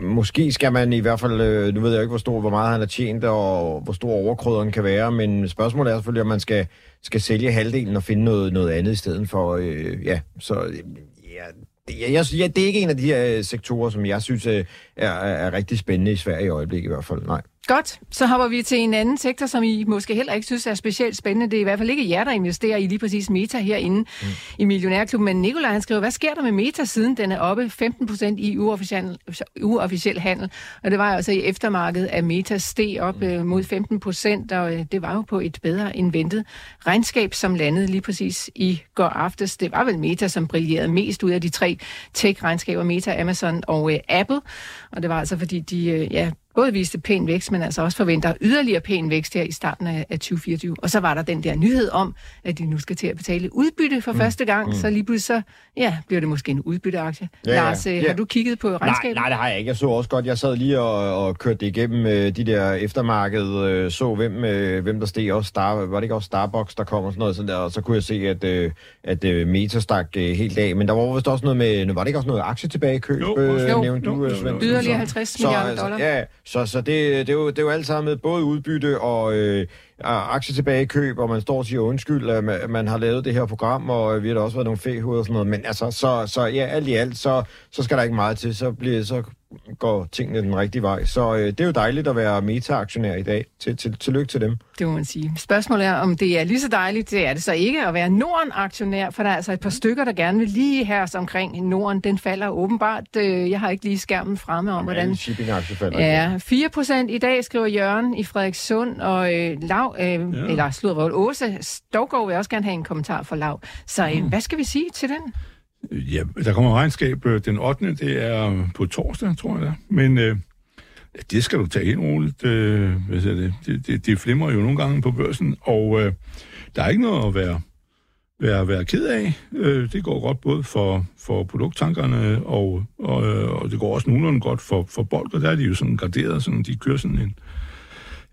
måske skal man i hvert fald, øh, nu ved jeg ikke, hvor stor, hvor meget han har tjent, og hvor stor overkrøderen kan være, men spørgsmålet er selvfølgelig, om man skal, skal sælge halvdelen og finde noget, noget andet i stedet for, øh, ja, så øh, ja, det, jeg, jeg, ja, det er ikke en af de her øh, sektorer, som jeg synes er, er, er rigtig spændende i Sverige i øjeblikket i hvert fald, nej. Godt, så hopper vi til en anden sektor, som I måske heller ikke synes er specielt spændende. Det er i hvert fald ikke jer, der investerer i lige præcis Meta herinde mm. i Millionærklubben. Men Nikolaj han skriver, hvad sker der med Meta, siden den er oppe 15 procent i uofficiel, uofficiel handel? Og det var altså i eftermarkedet, at Meta steg op mm. mod 15 procent, og øh, det var jo på et bedre end ventet regnskab, som landede lige præcis i går aftes. Det var vel Meta, som brillerede mest ud af de tre tech-regnskaber, Meta, Amazon og øh, Apple. Og det var altså, fordi de øh, ja, både viste pæn vækst, men altså også forventer yderligere pæn vækst her i starten af, af 2024. Og så var der den der nyhed om, at de nu skal til at betale udbytte for mm. første gang, mm. så lige pludselig så, ja, bliver det måske en udbytteaktie. Ja. Lars, øh, Ja. har du kigget på Nej, regnskabet? nej, det har jeg ikke. Jeg så også godt, jeg sad lige og, og kørte det igennem øh, de der eftermarked, øh, så hvem, øh, hvem der steg også. Star, var det ikke også Starbucks, der kom og sådan noget sådan der, og så kunne jeg se, at, øh, at øh, Meta stak øh, helt af. Men der var vist også noget med, var det ikke også noget aktietilbagekøb, Jo, øh, jo, nævnte jo, du, jo, jo. Svendsen? Yderligere Så- 50 så, milliarder altså, dollar. Ja, så, så det, det, er jo, det er jo alt sammen med både udbytte og øh, aktietilbagekøb, og man står og siger undskyld, at man, man har lavet det her program, og øh, vi har da også været nogle fæhoveder og sådan noget. Men altså, så, så ja, alt i alt, så, så skal der ikke meget til. Så, bliver, så går tingene den rigtige vej. Så øh, det er jo dejligt at være meta-aktionær i dag. Til, til, tillykke til dem. Det må man sige. Spørgsmålet er, om det er lige så dejligt, det er det så ikke, at være Norden-aktionær, for der er altså et par stykker, der gerne vil lige her omkring Norden. Den falder åbenbart. Øh, Jeg har ikke lige skærmen fremme om, hvordan shipping-aktier falder. Ja, 4 procent i dag, skriver Jørgen i Frederikssund, og øh, Lav, øh, ja. eller Sludrøvel Åse Stovgaard vil også gerne have en kommentar for Lav. Så øh, hvad skal vi sige til den? Ja, der kommer regnskab øh, den 8. Det er på torsdag, tror jeg det. Men øh, ja, det skal du tage helt roligt. Øh, hvad siger det? Det, det, det flimrer jo nogle gange på børsen, og øh, der er ikke noget at være være, være ked af. Øh, det går godt både for, for produkttankerne, og, og, øh, og det går også nogenlunde godt for, for Bold, der er de jo sådan garderet, sådan, de kører sådan en,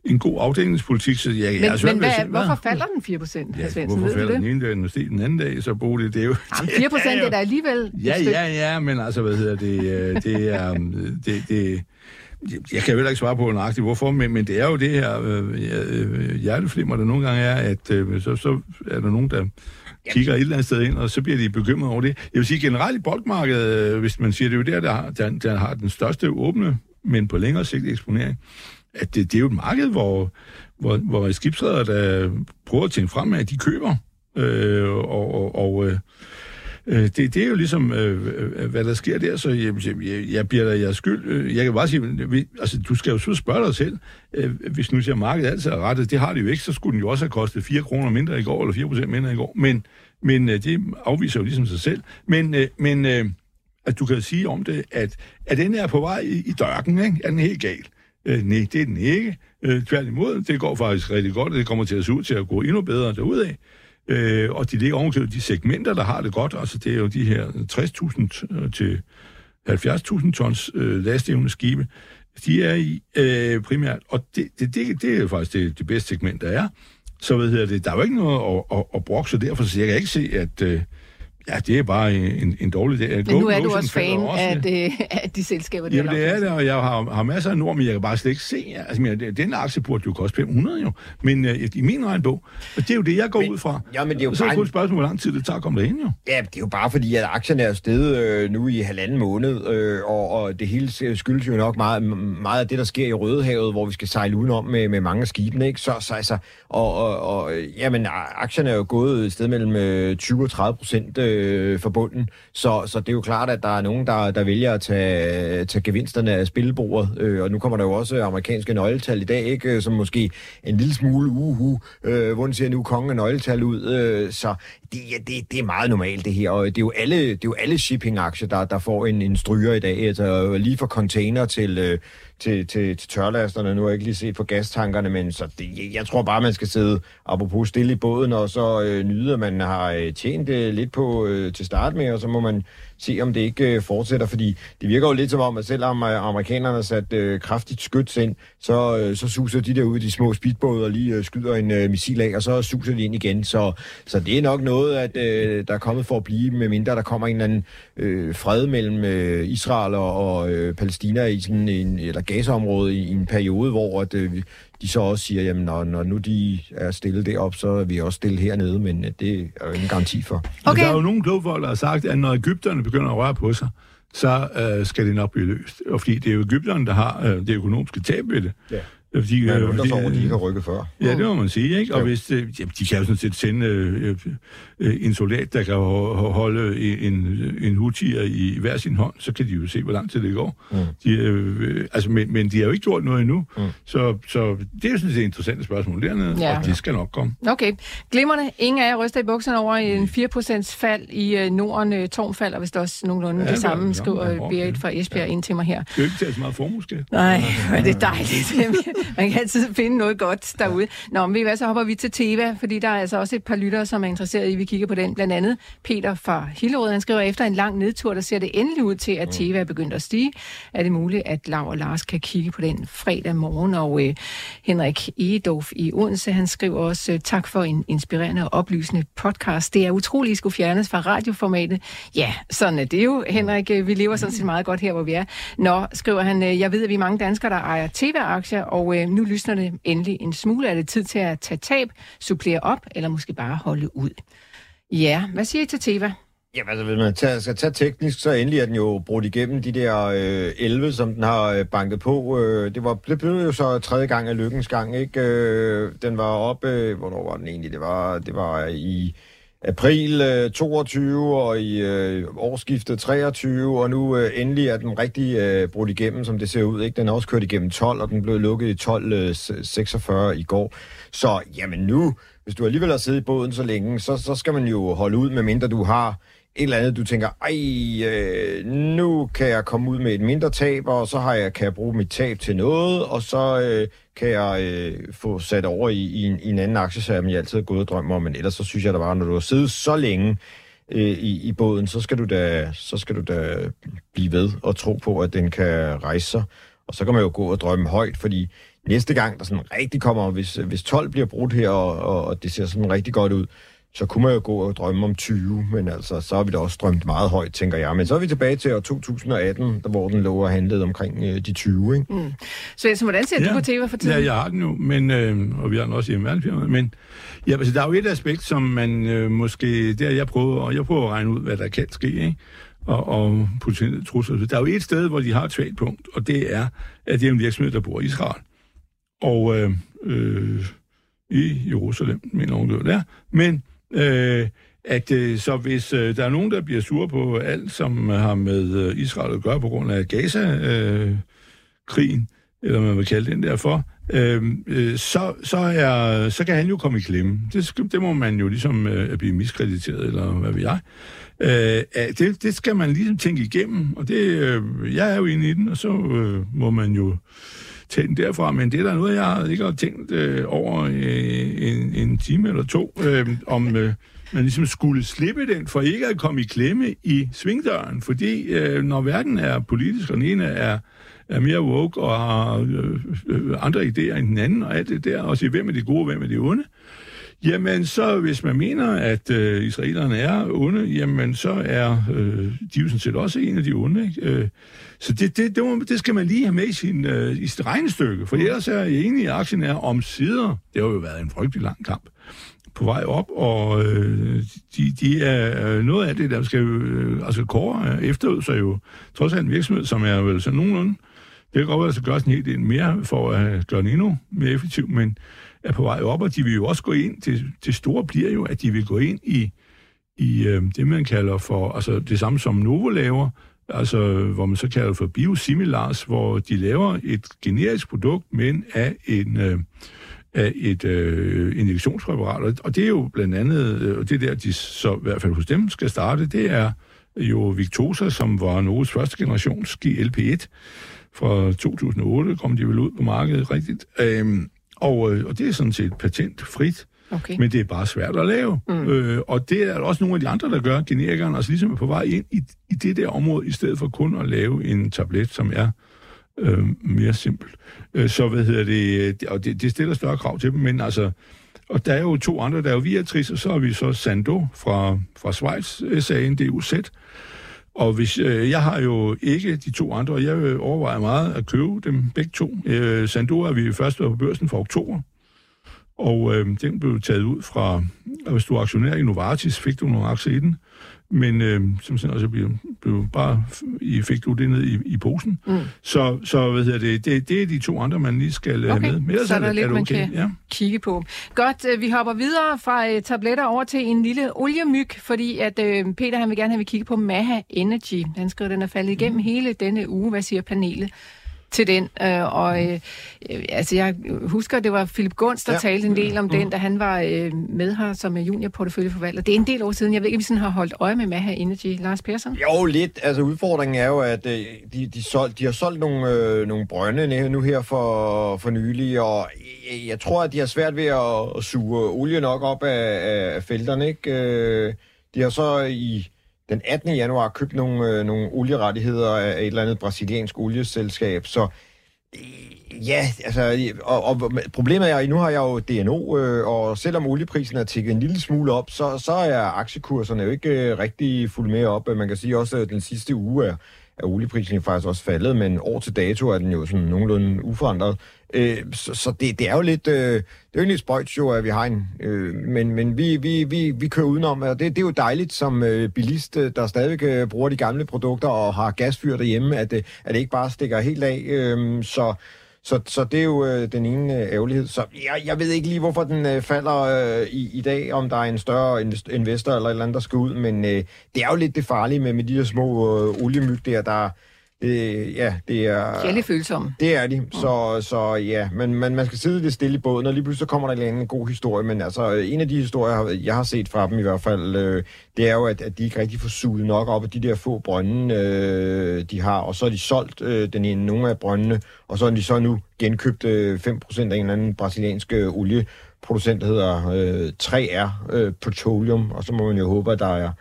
en god afdelingspolitik, så jeg, Men, jeg men hvad, se, hvorfor falder den 4 procent, Ja, Svendsen? hvorfor falder den ene dag, og den anden dag, så bruger det, det er jo... Jamen, 4 procent er da alligevel Ja, ja, ja, men altså, hvad hedder det, øh, det er, øh, det, det, jeg kan jo heller ikke svare på nøjagtigt, hvorfor, men, men det er jo det her øh, øh, hjerteflimmer, der nogle gange er, at øh, så, så er der nogen, der kigger et eller andet sted ind, og så bliver de bekymret over det. Jeg vil sige, generelt i boldmarkedet, hvis man siger, det er jo der, der der, der har den største åbne, men på længere sigt eksponering, at det, det er jo et marked, hvor, hvor, hvor skibsredere, der prøver at tænke frem, at de køber, øh, og, og, og øh, det, det er jo ligesom, øh, øh hvad der sker der, så jeg, jeg, jeg bliver da jeres skyld. Øh, jeg kan bare sige, vi, altså, du skal jo så spørge dig selv, øh, hvis nu siger, at markedet altid er rettet, det har det jo ikke, så skulle den jo også have kostet 4 kroner mindre i går, eller 4 procent mindre i går, men, men øh, det afviser jo ligesom sig selv. Men, øh, men øh, at du kan sige om det, at, at den er på vej i, i dørken, ikke? er den helt galt. Øh, nej, det er den ikke. Øh, tværtimod, det går faktisk rigtig godt, og det kommer til at se ud til at gå endnu bedre derudad. Øh, og de ligger ovenkøbet de segmenter, der har det godt. Altså, det er jo de her 60.000 øh, til 70.000 tons øh, lastevne skibe. De er i øh, primært, og det, det, det, det er faktisk det, det bedste segment, der er. Så hvad hedder det, der er jo ikke noget at, at, at brokse, derfor så jeg kan ikke se, at øh, ja, det er bare en, en dårlig dag. Men nu er du også fan af, det, af de selskaber, der Jamen, det er det, og jeg har, har masser af nord, men jeg kan bare slet ikke se. Altså, men, den aktie burde jo koste 500 jo. Men øh, i min regnbog, og det er jo det, jeg går Men- ud fra. Ja, men det er jo så er det kun et spørgsmål, hvor lang tid det tager at komme derhen jo. Ja, det er jo bare fordi, at aktierne er steget øh, nu i halvanden måned, øh, og, og det hele skyldes jo nok meget, meget af det, der sker i Rødehavet, hvor vi skal sejle udenom med, med mange af skibene, ikke? Så, så altså, og, og, og jamen, aktierne er jo gået et sted mellem øh, 20 og 30 procent øh, Øh, for bunden, så, så det er jo klart, at der er nogen, der, der vælger at tage, tage gevinsterne af spillebordet, øh, og nu kommer der jo også amerikanske nøgletal i dag, ikke? som måske en lille smule uhu, øh, hvordan ser nu kongen nøgletal ud, øh, så det, ja, det, det er meget normalt det her, og det er jo alle, det er jo alle shipping-aktier, der, der får en, en stryger i dag, altså lige fra container til, øh, til, til, til tørlasterne, nu har jeg ikke lige set på gastankerne, men så det, jeg, tror bare, man skal sidde, apropos stille i båden, og så øh, nyde, at man har øh, tjent øh, lidt på øh, til start med, og så må man se, om det ikke øh, fortsætter, fordi det virker jo lidt som om, at selvom øh, amerikanerne har sat øh, kraftigt skyts ind, så, øh, så suser de derude de små speedbåde, og lige øh, skyder en øh, missil af, og så suser de ind igen. Så, så det er nok noget, at øh, der er kommet for at blive, med mindre der kommer en eller anden øh, fred mellem øh, Israel og, og øh, Palæstina i sådan en, eller Gazaområdet i, i en periode, hvor at, øh, de så også siger, jamen når, når nu de er stille derop, så er vi også stille hernede, men øh, det er jo ingen garanti for. Okay. Okay. Der er jo nogle kloge folk, der har sagt, at når Ægypterne begynder at røre på sig, så øh, skal det nok blive løst. Og fordi det er jo Ægypterne, der har øh, det økonomiske tab ved det. Ja. Fordi, Man øh, undrer sig fordi, over, de ikke har rykket før. Ja, det må man sige, ikke? Og hvis, øh, jamen, de kan jo sådan set sende øh, øh, en soldat, der kan ho- ho- holde en, en hutier i hver sin hånd, så kan de jo se, hvor lang tid det går. Mm. De, øh, altså, men, men de har jo ikke gjort noget endnu, Mm. så, så det er jo sådan set et interessant spørgsmål dernede, Ja. og det skal nok komme. Okay. Glimrende. Ingen af jer ryster i bukserne over en 4% fald i øh, Norden. Øh, Torm falder vist også nogenlunde Ja, det det samme, det. skriver Ja, øh. Berit fra Esbjerg ind til mig her. Det er jo ikke til så meget formueskat. Nej, men det er dejligt. Man kan altid finde noget godt derude. Nå, men ved I hvad, så hopper vi til Teva, fordi der er altså også et par lyttere, som er interesseret i, at vi kigger på den. Blandt andet Peter fra Hillerød, han skriver, efter en lang nedtur, der ser det endelig ud til, at Teva er begyndt at stige. Er det muligt, at Laura og Lars kan kigge på den fredag morgen? Og øh, Henrik Egedorf i Odense, han skriver også, øh, tak for en inspirerende og oplysende podcast. Det er utroligt, at I skulle fjernes fra radioformatet. Ja, sådan er det jo, Henrik. Vi lever sådan set meget godt her, hvor vi er. Nå, skriver han, øh, jeg ved, at vi er mange danskere, der ejer TV-aktier, og øh, nu lysner det endelig en smule. Er det tid til at tage tab, supplere op, eller måske bare holde ud? Ja, hvad siger I til Teva? Jamen, altså, hvis man tager, skal tage teknisk, så endelig er den jo brudt igennem de der øh, 11, som den har øh, banket på. Øh, det var det blev jo så tredje gang af lykkens gang, ikke? Øh, den var oppe, øh, hvornår var den egentlig? Det var, det var i april øh, 22 og i øh, årsskiftet 23, og nu øh, endelig er den rigtig øh, brudt igennem, som det ser ud. Ikke? Den er også kørt igennem 12, og den blev lukket i 12 øh, 46 i går. Så jamen nu, hvis du alligevel har siddet i båden så længe, så, så skal man jo holde ud, medmindre du har eller andet, du tænker, ej, øh, nu kan jeg komme ud med et mindre tab, og så har jeg, kan jeg bruge mit tab til noget, og så øh, kan jeg øh, få sat over i, i, en, i en anden aktie, som jeg altid har gået og drømmer om, men ellers så synes jeg da bare, når du har siddet så længe øh, i, i båden, så skal, du da, så skal du da blive ved og tro på, at den kan rejse sig. Og så kan man jo gå og drømme højt, fordi næste gang, der sådan rigtig kommer, hvis, hvis 12 bliver brudt her, og, og det ser sådan rigtig godt ud, så kunne man jo gå og drømme om 20, men altså, så har vi da også drømt meget højt, tænker jeg. Men så er vi tilbage til år 2018, der, hvor den lå og handlede omkring øh, de 20, ikke? Mm. Så, hvordan ser ja. du på TV for tiden? Ja, jeg har den jo, men, øh, og vi har den også i verdensfirmaet, men ja, altså, der er jo et aspekt, som man øh, måske, der jeg prøver, og jeg prøver at regne ud, hvad der kan ske, ikke? og, og potentielle trusler. Der er jo et sted, hvor de har et svagt punkt, og det er, at det er en virksomhed, der bor i Israel. Og øh, øh, i Jerusalem, hun det der. Men øh, at øh, så hvis øh, der er nogen, der bliver sure på alt, som har med øh, Israel at gøre på grund af Gaza-krigen, øh, eller hvad man vil kalde den derfor, øh, øh, så, så, er, så kan han jo komme i klemme. Det, det må man jo ligesom øh, blive miskrediteret, eller hvad ved jeg. Øh, det, det skal man ligesom tænke igennem, og det, øh, jeg er jo inde i den, og så øh, må man jo tage den derfra, men det er der noget, jeg ikke har tænkt øh, over øh, en, en time eller to, øh, om øh, man ligesom skulle slippe den, for ikke at komme i klemme i svingdøren, fordi øh, når verden er politisk, og den ene er, er mere woke og har øh, øh, andre idéer end den anden, og alt det der, og sige, hvem er de gode, hvem er de onde, Jamen, så hvis man mener, at øh, israelerne er onde, jamen, så er øh, de jo sådan set også en af de onde. Ikke? Øh, så det, det, det, må, det skal man lige have med i, sin, øh, i sit regnestykke, for ellers er jeg enig i, at aktien er om sider. Det har jo været en frygtelig lang kamp på vej op, og øh, de, de er øh, noget af det, der skal øh, altså Kåre efterud sig jo trods alt en virksomhed, som er vel sådan nogenlunde det kan godt være, at der skal gøres en hel del mere for at gøre den endnu mere effektiv, men er på vej op, og de vil jo også gå ind, til, til store bliver jo, at de vil gå ind i, i øh, det, man kalder for, altså det samme som Novo laver, altså hvor man så kalder for biosimilars, hvor de laver et generisk produkt, men af en... Øh, af et øh, injektionspræparat, og det er jo blandt andet, øh, og det der, de så i hvert fald hos dem skal starte, det er jo Victosa, som var Novos første generations GLP-1. Fra 2008 kom de vel ud på markedet rigtigt. Øhm, og, øh, og det er sådan set patentfrit. Okay. Men det er bare svært at lave. Mm. Øh, og det er også nogle af de andre, der gør generikeren, altså ligesom er på vej ind i, i det der område, i stedet for kun at lave en tablet, som er øh, mere simpelt. Øh, så hvad hedder det, og det, det stiller større krav til dem, men altså, og der er jo to andre, der er jo Viatris, og så har vi så Sando fra, fra Schweiz, SAN, DUZ, og hvis, øh, jeg har jo ikke de to andre, og jeg øh, overvejer meget at købe dem begge to. Øh, Sandora er vi først på børsen for oktober, og øh, den blev taget ud fra, hvis du er aktionær i Novartis, fik du nogle aktier i den men øh, som sådan også blev, blev bare i fik du det ned i, i posen. Mm. Så, så hvad hedder det, det, det er de to andre, man lige skal øh, okay. have med. Men så er der er lidt, det okay. man kan ja. kigge på. Godt, øh, vi hopper videre fra uh, tabletter over til en lille oliemyg, fordi at uh, Peter han vil gerne have, at vi kigger på Maha Energy. Han skriver, at den er faldet igennem mm. hele denne uge. Hvad siger panelet? Til den. Øh, og øh, altså, jeg husker, det var Philip Gunst, der ja. talte en del om mm. den, da han var øh, med her som juniorporteføljeforvalter. Det er en del år siden. Jeg ved ikke, om vi sådan har holdt øje med Maha Energy. Lars Persson? Jo, lidt. Altså, udfordringen er jo, at øh, de, de, solgt, de har solgt nogle, øh, nogle brønde nu her for, for nylig, og jeg, jeg tror, at de har svært ved at, at suge olie nok op af, af felterne, ikke? Øh, de har så i den 18. januar købt nogle, øh, nogle olierettigheder af et eller andet brasiliansk olieselskab, så øh, ja, altså, og, og problemet er, at nu har jeg jo DNO, øh, og selvom olieprisen er tikket en lille smule op, så, så er aktiekurserne jo ikke øh, rigtig fuldt med op. Man kan sige også, at den sidste uge er, er olieprisen faktisk også faldet, men år til dato er den jo sådan nogenlunde uforandret. Øh, så så det, det er jo lidt, øh, det er jo lidt spøjt jo, at vi har en, øh, men, men vi, vi, vi, vi kører udenom, og det, det er jo dejligt som øh, bilist, øh, der stadig øh, bruger de gamle produkter og har gasfyr derhjemme, at, øh, at det ikke bare stikker helt af. Øh, så så, så det er jo øh, den ene øh, ærgerlighed. Så jeg, jeg ved ikke lige, hvorfor den øh, falder øh, i, i dag, om der er en større investor eller et eller andet, der skal ud, men øh, det er jo lidt det farlige med, med de her små øh, oliemyg der, der det, ja, det er... De lidt følsomme. Det er de, så, så ja, men man, man skal sidde lidt stille i båden, og lige pludselig så kommer der en eller anden god historie, men altså en af de historier, jeg har set fra dem i hvert fald, øh, det er jo, at, at de ikke rigtig får suget nok op af de der få brønde, øh, de har, og så har de solgt øh, den ene nogle af brøndene, og så har de så nu genkøbt øh, 5% af en eller anden brasiliansk øh, olieproducent, der hedder øh, 3R øh, Petroleum, og så må man jo håbe, at der er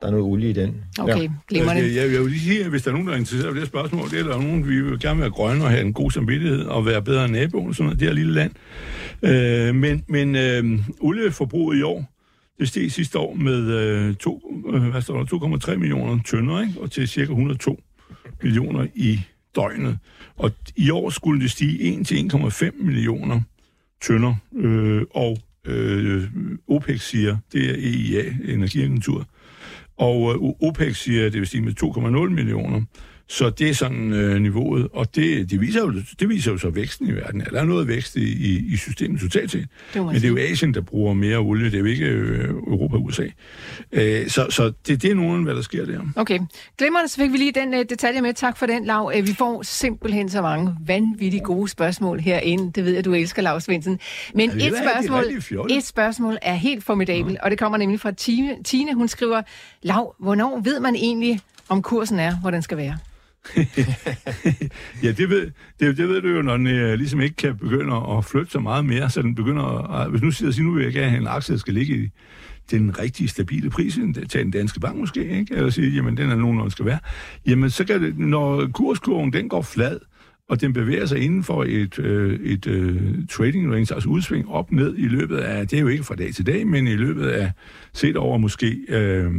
der er noget olie i den. Okay, Ja. glimrende. Altså, jeg, jeg vil lige sige, at hvis der er nogen, der er interesseret i det her spørgsmål, det er der nogen, vi vil gerne være grønne og have en god samvittighed og være bedre end naboen, sådan noget, det her lille land. Øh, men men øh, olieforbruget i år, det steg sidste år med øh, to, øh, hvad står der, 2,3 millioner tønder, ikke? og til cirka 102 millioner i døgnet. Og i år skulle det stige 1 til 1,5 millioner tønder, øh, og øh, OPEC siger, det er EIA, Energiagentur, og øh, OPEC siger, at det vil stige med 2,0 millioner. Så det er sådan øh, niveauet, og det, det, viser jo, det viser jo så væksten i verden. Ja, der er noget vækst i, i, systemet totalt set. Det Men det er jo. Asien, der bruger mere olie, det er jo ikke øh, Europa og USA. Øh, så så det, det er nogen, hvad der sker der. Okay, glimrende, så fik vi lige den uh, detalje med. Tak for den, Lav. Uh, vi får simpelthen så mange vanvittigt gode spørgsmål herinde. Det ved jeg, du elsker, Lars Svendsen. Men Ja, et, spørgsmål, et spørgsmål er helt formidabelt, og det kommer nemlig fra Tine. Tine, hun skriver, Lav, hvornår ved man egentlig, om kursen er, hvor den skal være? Ja, det ved, det, det ved du jo, når den øh, ligesom ikke kan begynde at flytte så meget mere, så den begynder at... Hvis nu siger, siger nu vil jeg gerne have en aktie, der skal ligge i den rigtige stabile pris, tage en danske bank måske, ikke? eller sige, jamen den er nogen, der skal være, jamen så kan det, når kurskurven den går flad, og den bevæger sig inden for et, øh, et øh, trading range, altså udsving op ned i løbet af, det er jo ikke fra dag til dag, men i løbet af, set over måske øh,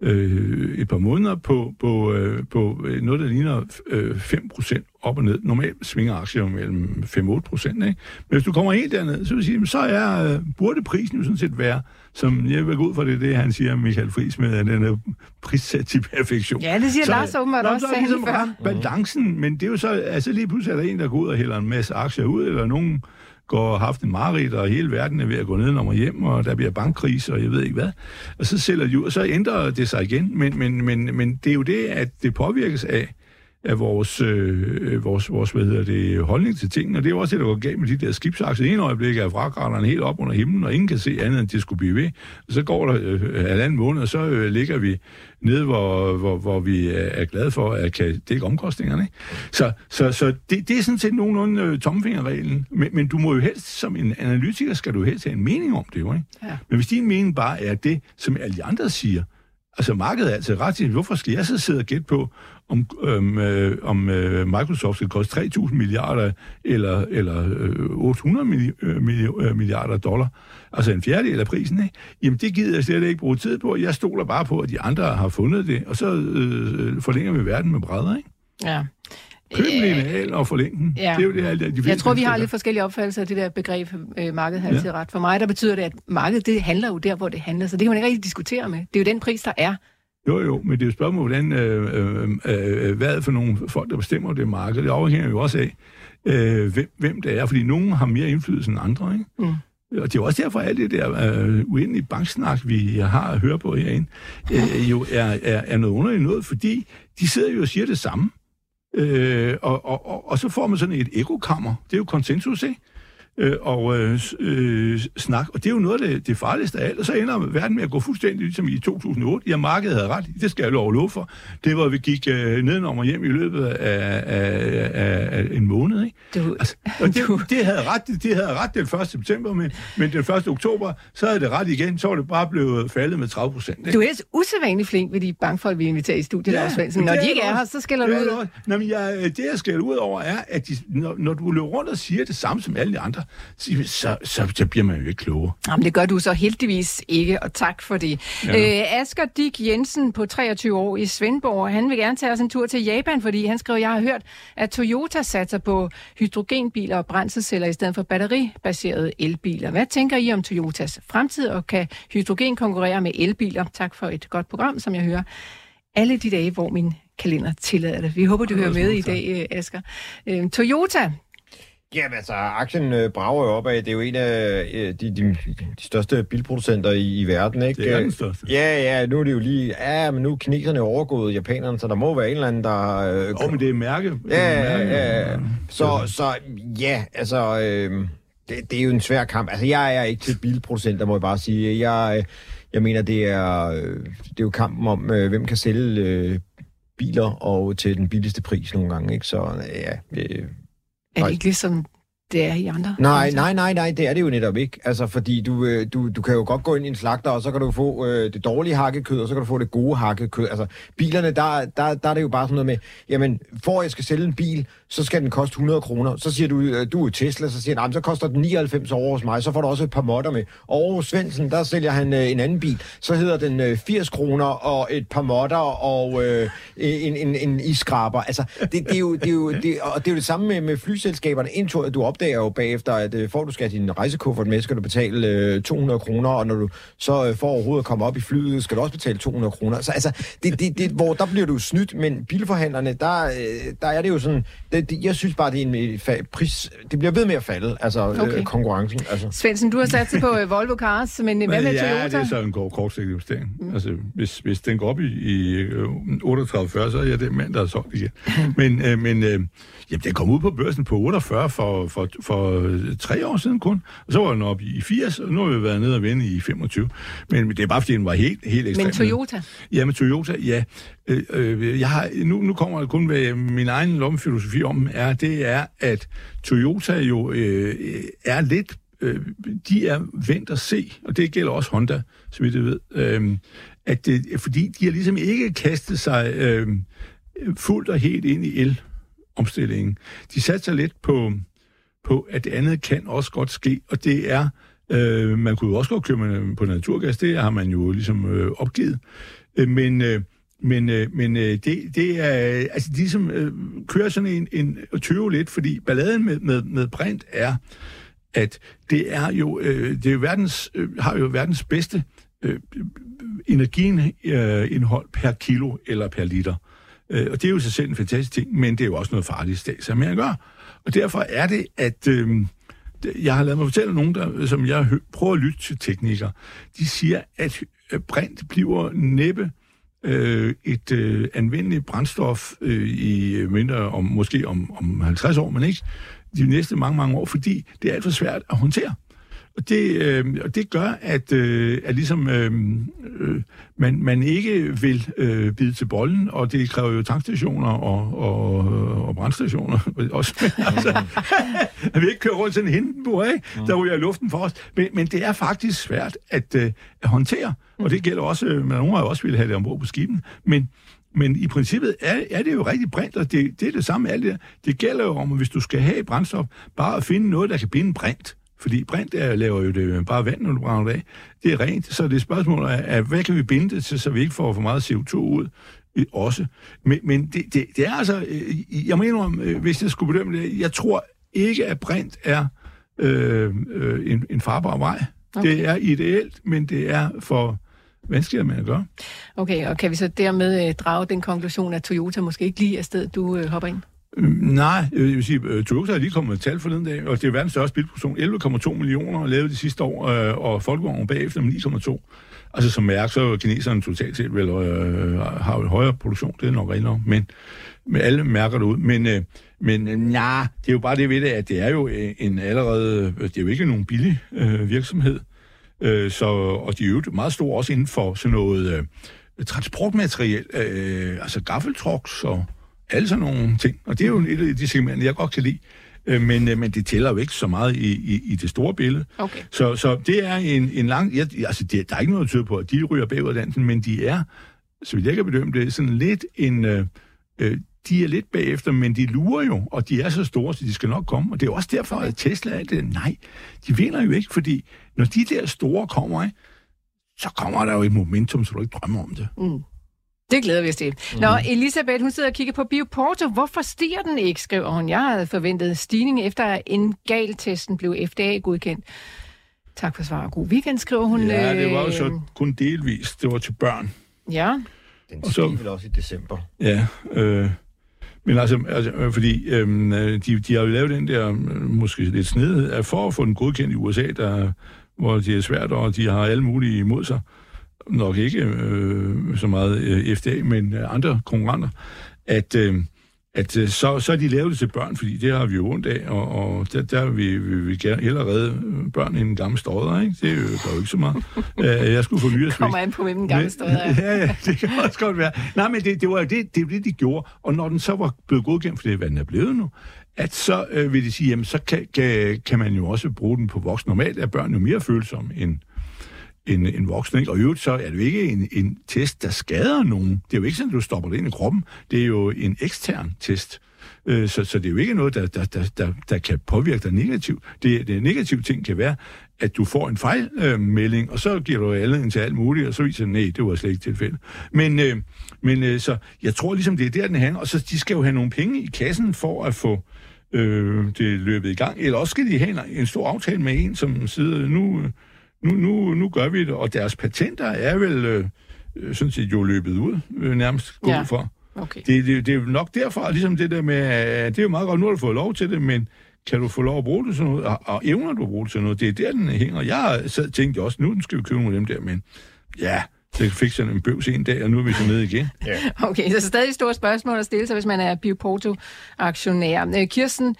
øh, et par måneder på, på, øh, på øh, noget, der ligner øh, 5% op og ned. Normalt svinger aktier mellem 5-8 procent, ikke? Men hvis du kommer helt derned, så vil sige, så er, øh, burde prisen jo sådan set være, som jeg vil gå ud fra det, det han siger, Michael Friis, med at den er prissat til perfektion. Ja, det siger Så- Lars åbenbart også, så er ligesom før. balancen, men det er jo så, altså lige pludselig er der en, der går ud og hælder en masse aktier ud, eller nogen går og haft en mareridt, og hele verden er ved at gå ned og hjem, og der bliver bankkrise, og jeg ved ikke hvad. Og så sælger de ud, og så ændrer det sig igen. Men, men, men, men det er jo det, at det påvirkes af, af vores, øh, vores, vores hvad hedder det, holdning til tingene. Og det er jo også det, der går galt med de der skibsaktier. I en øjeblik er fragraderne helt op under himlen, og ingen kan se andet, end det skulle blive ved. Og så går der øh, halvanden måned, og så øh, ligger vi nede, hvor, hvor, hvor vi er glade for at kan dække omkostningerne. Ikke? Så, så, så det, det er sådan set nogenlunde øh, tommelfingerreglen. Men, men du må jo helst, som en analytiker, skal du helst have en mening om det jo. Ikke? Ja. Men hvis din mening bare er det, som alle de andre siger, altså markedet er altså ret til, hvorfor skal jeg så sidde og gætte på, om, øhm, øh, om øh, Microsoft skal koste 3.000 milliarder eller, eller øh, 800 milli- øh, milli- øh, milliarder dollar, altså en fjerdedel af prisen, ikke? jamen det gider jeg slet ikke bruge tid på. Jeg stoler bare på, at de andre har fundet det, og så øh, øh forlænger vi verden med brædder. Ikke? Ja. Køb en lineal og forlæng den. Ja. Det er jo det, alle de Jeg tror, vi har lidt forskellige opfattelser af det der begreb, øh, markedet har altid ret. For mig, der betyder det, at markedet, det handler jo der, hvor det handler, så det kan man ikke rigtig diskutere med. Det er jo den pris, der er. Jo, jo, men det er jo et spørgsmål, hvordan, øh, øh, øh, hvad er det for nogle folk, der bestemmer det marked. Det afhænger jo også af, øh, hvem, hvem det er, fordi nogen har mere indflydelse end andre, ikke? Mm. Og det er jo også derfor, at alt det der øh, uendelige banksnak, vi har at høre på herinde, øh, jo er, er, er noget underligt noget, fordi de sidder jo og siger det samme. Øh, og, og, og, og så får man sådan et ekokammer. Det er jo konsensus, ikke? Øh, og øh, øh, snak. Og det er jo noget af det, det farligste af alt. Og så ender verden med at gå fuldstændig ligesom i 2008. Ja, markedet havde ret. Det skal jeg lov love for. Det var, vi gik øh, nedenom og hjem i løbet af, af, af, af en måned. Ikke? Du, Altså, og det, det, havde ret, det havde ret den 1. september, men, men den 1. oktober, så havde det ret igen. Så var det bare blevet faldet med 30 procent. du er usædvanligt flink ved de bankfolk, vi inviterer i studiet, ja, Lars Svendsen. Når det de ikke det er her, så skælder Det du det ud. Nå, men jeg, det, jeg skal ud over, er, at de, når, når du løber rundt og siger det samme som alle de andre, så, så, så, bliver man jo ikke klogere. Jamen, det gør du så heldigvis ikke, og tak for det. Ja. Øh, Asger Dick Jensen på 23 år i Svendborg, han vil gerne tage os en tur til Japan, fordi han skriver, jeg har hørt, at Toyota satser på hydrogenbiler og brændselsceller i stedet for batteribaserede elbiler. Hvad tænker I om Toyotas fremtid, og kan hydrogen konkurrere med elbiler? Tak for et godt program, som jeg hører alle de dage, hvor min kalender tillader det. Vi håber, du hører med i dag, øh, Asger. Øh, Toyota, Jamen altså, aktien øh, brager jo opad. Det er jo en af øh, de, de, de største bilproducenter i, i verden, ikke? Det er den største. Ja, ja, nu er det jo lige... Ja, men nu er kineserne overgået japanerne, så der må være en eller anden, der... Øh, Åh, oh, men det er mærke. Ja, ja, ja, ja. Så, så ja, altså, øh, det, det er jo en svær kamp. Altså, jeg er ikke til bilproducent, der må jeg bare sige. Jeg, øh, jeg mener, det er, øh, det er jo kampen om, øh, hvem kan sælge øh, biler og til den billigste pris nogle gange, ikke? Så ja, øh, Er det ikke ligesom det er i andre? Nej, nej, nej, nej, det er det jo netop ikke. Altså, fordi du, øh, du, du kan jo godt gå ind i en slagter, og så kan du få øh, det dårlige hakkekød, og så kan du få det gode hakkekød. Altså, bilerne, der, der, der er det jo bare sådan noget med, jamen, for at jeg skal sælge en bil, så skal den koste 100 kroner. Så siger du, øh, du er Tesla, så siger han, "Jamen, så koster den 99 over hos mig, så får du også et par modder med. Og hos Svendsen, der sælger han øh, en anden bil, så hedder den øh, 80 kroner og et par modder og øh, en, en, en iskraber. Altså, det, det, er jo, det, er jo, det, og det er jo det samme med, med flyselskaberne. Indtil du opdager jo bagefter, at øh, for at du skal have din rejsekuffert med, skal du betale øh, 200 kroner, og når du så øh, får overhovedet at komme op i flyet, skal du også betale 200 kroner. Så altså, det, det, det, hvor der bliver du snydt, men bilforhandlerne, der, øh, der er det jo sådan, det, det, jeg synes bare, det er en øh, fa- pris, det bliver ved med at falde, altså Okay. øh, konkurrencen. Altså. Svendsen, du har sat sig på øh, Volvo Cars, men øh, hvad med ja, Toyota? det er så en kort, kortsigtet investering. Mm. Altså, hvis, hvis den går op i, i øh, 38-40, så er jeg den mand, der har solgt igen. men øh, men øh, jamen, den kom ud på børsen på 48 for, for, for øh, tre år siden kun, og så var den oppe i 80, og nu har vi været nede og vende i 25. Men det er bare, fordi den var helt, helt ekstrem. Men Toyota? Ja, med Toyota, ja. Øh, øh, jeg har, nu, nu kommer det kun, hvad min egen lommefilosofi om er, det er, at Toyota jo øh, er lidt, øh, de er vendt at se, og det gælder også Honda, så vidt jeg ved, øh, at det, fordi de har ligesom ikke kastet sig øh, fuldt og helt ind i el-omstillingen. De satte sig lidt på, på, at det andet kan også godt ske, og det er, øh, man kunne jo også godt køre på naturgas, det har man jo ligesom øh, opgivet, øh, men... Øh, men, øh, men øh, det, det er, altså de som øh, kører sådan en, en tøve lidt, fordi balladen med, med, med brint er, at det er jo, øh, det er jo verdens, øh, har jo verdens bedste øh, energiindhold øh, per kilo eller per liter. Øh, og det er jo i sig selv en fantastisk ting, men det er jo også noget farligt stats med gør. gøre. Og derfor er det, at øh, jeg har lavet mig fortælle nogen, der, som jeg hø- prøver at lytte til teknikere, de siger, at øh, brint bliver næppe øh, et øh, anvendeligt brændstof øh, i øh, mindre om måske om, om 50 år, men ikke de næste mange, mange år, fordi det er alt for svært at håndtere. Og det, øh, og det gør, at, øh, at ligesom, øh, øh, man, man ikke vil øh, bide til bolden, og det kræver jo tankstationer og, og, og brandstationer også. Men, altså, at vi ikke kører rundt sådan en Hindenburg, ikke? der ryger luften for os. Men, men det er faktisk svært at, øh, at håndtere, og det gælder også, øh, men nogen har jo også ville have det ombord på skibene. Men, men i princippet er, er det jo rigtig brint, og det, det er det samme alt det der. Det gælder jo om, at hvis du skal have brændstof, bare at finde noget, der kan binde brint. Fordi brint er, laver jo det bare vand, når du brænder det af. Det er rent, så det er spørgsmålet af, hvad kan vi binde det til, så vi ikke får for meget CO2 ud øh, også. Men, men det, det, det er altså, øh, jeg mener om, øh, hvis jeg skulle bedømme det, jeg tror ikke, at brint er øh, øh, en, en farbar vej. Okay. Det er ideelt, men det er for vanskeligt med at gøre. Okay, og kan vi så dermed øh, drage den konklusion, at Toyota måske ikke lige er sted, du øh, hopper ind? Nej, øh, jeg vil sige, øh, Toyota er lige kommet med et tal forleden dag, og det er verdens største bilproduktion. 11,2 millioner lavet de sidste år, øh, og Volkswagen bagefter med 9,2. Altså som mærke, så er kineserne totalt set vel, øh, har jo højere produktion, det er nok rent nok, men med alle mærker det ud. Men, øh, men nej, det er jo bare det ved det, at det er jo en allerede, det er jo ikke nogen billig øh, virksomhed, øh, så, og de er jo meget store også inden for sådan noget øh, transportmateriel, øh, altså gaffeltrucks og alle sådan nogle ting. Og det er jo et af de segmenter, jeg godt kan lide. Øh, Men, øh, men det tæller jo ikke så meget i, i, i det store billede. Okay. Så, så det er en, en lang... Jeg, altså, det, der er ikke noget, der tyder på, at de ryger bagud dansen, men de er, så vidt jeg kan bedømme det, sådan lidt en... Øh, øh, de er lidt bagefter, men de lurer jo, og de er så store, så de skal nok komme. Og det er også derfor, at Tesla er det. Nej, de vinder jo ikke, fordi når de der store kommer, så kommer der jo et momentum, så du ikke drømmer om det. Mm. Det glæder vi os til. Mm. Nå, Elisabeth, hun sidder og kigger på Bioporto. Hvorfor stiger den ikke, skriver hun. Jeg havde forventet stigning efter, at en-gal-testen blev FDA-godkendt. Tak for svar og god weekend, skriver hun. Ja, det var jo Øh, så kun delvist. Det var til børn. Ja, Den Og så- stiger vel også i december. Ja, øh, Men altså, altså øh, fordi øh, de, de har jo lavet den der, øh, måske lidt sned, for at få den godkendt i USA, der, hvor det er svært, og de har alle mulige imod sig, nok ikke øh, så meget øh, FDA, men øh, andre konkurrenter, at, øh, at øh, så, så er de lavet det til børn, fordi det har vi jo ondt af, og, og der, der vil vi, vi gerne hellere redde børn end en gammel stodder, ikke? Det er jo, der jo ikke så meget. Øh, jeg skulle få nyere Kommer an på, hvem den gamle stodder er. Ja, ja, det kan også godt være. Nej, men det, det var jo det, det, det, de gjorde, og når den så var blevet godkendt, for det er, hvad den er blevet nu, at så øh, vil de sige, jamen så kan, kan, kan man jo også bruge den på voksne. Normalt er børn jo mere følsomme end, en, en voksen. Ikke? Og i øvrigt så er det jo ikke en, en test, der skader nogen. Det er jo ikke sådan, at du stopper det ind i kroppen. Det er jo en ekstern test. Øh, så, så det er jo ikke noget, der, der, der, der, der kan påvirke dig negativt. Det, det negative ting kan være, at du får en fejlmelding, øh, og så giver du alle til alt muligt, og så viser nej, det var slet ikke tilfældet. Men, øh, men øh, så jeg tror ligesom, det er der, den handler. Og så de skal jo have nogle penge i kassen for at få øh, det løbet i gang. Eller også skal de have en, en stor aftale med en, som sidder nu... Øh, nu, nu, nu gør vi det, og deres patenter er vel øh, sådan set jo løbet ud, øh, nærmest gå ja. for. Okay. Det, det, det er nok derfor, ligesom det der med, det er jo meget godt, nu har du fået lov til det, men kan du få lov at bruge det til noget, og, og evner du at bruge det til noget? Det er der, den hænger. Jeg sad tænkte også, nu skal vi købe nogle af dem der, men ja, det fik sådan en bøvs en dag, og nu er vi så nede igen. Ja. Okay, så stadig store spørgsmål at stille sig, hvis man er Bioporto-aktionær. Øh, Kirsten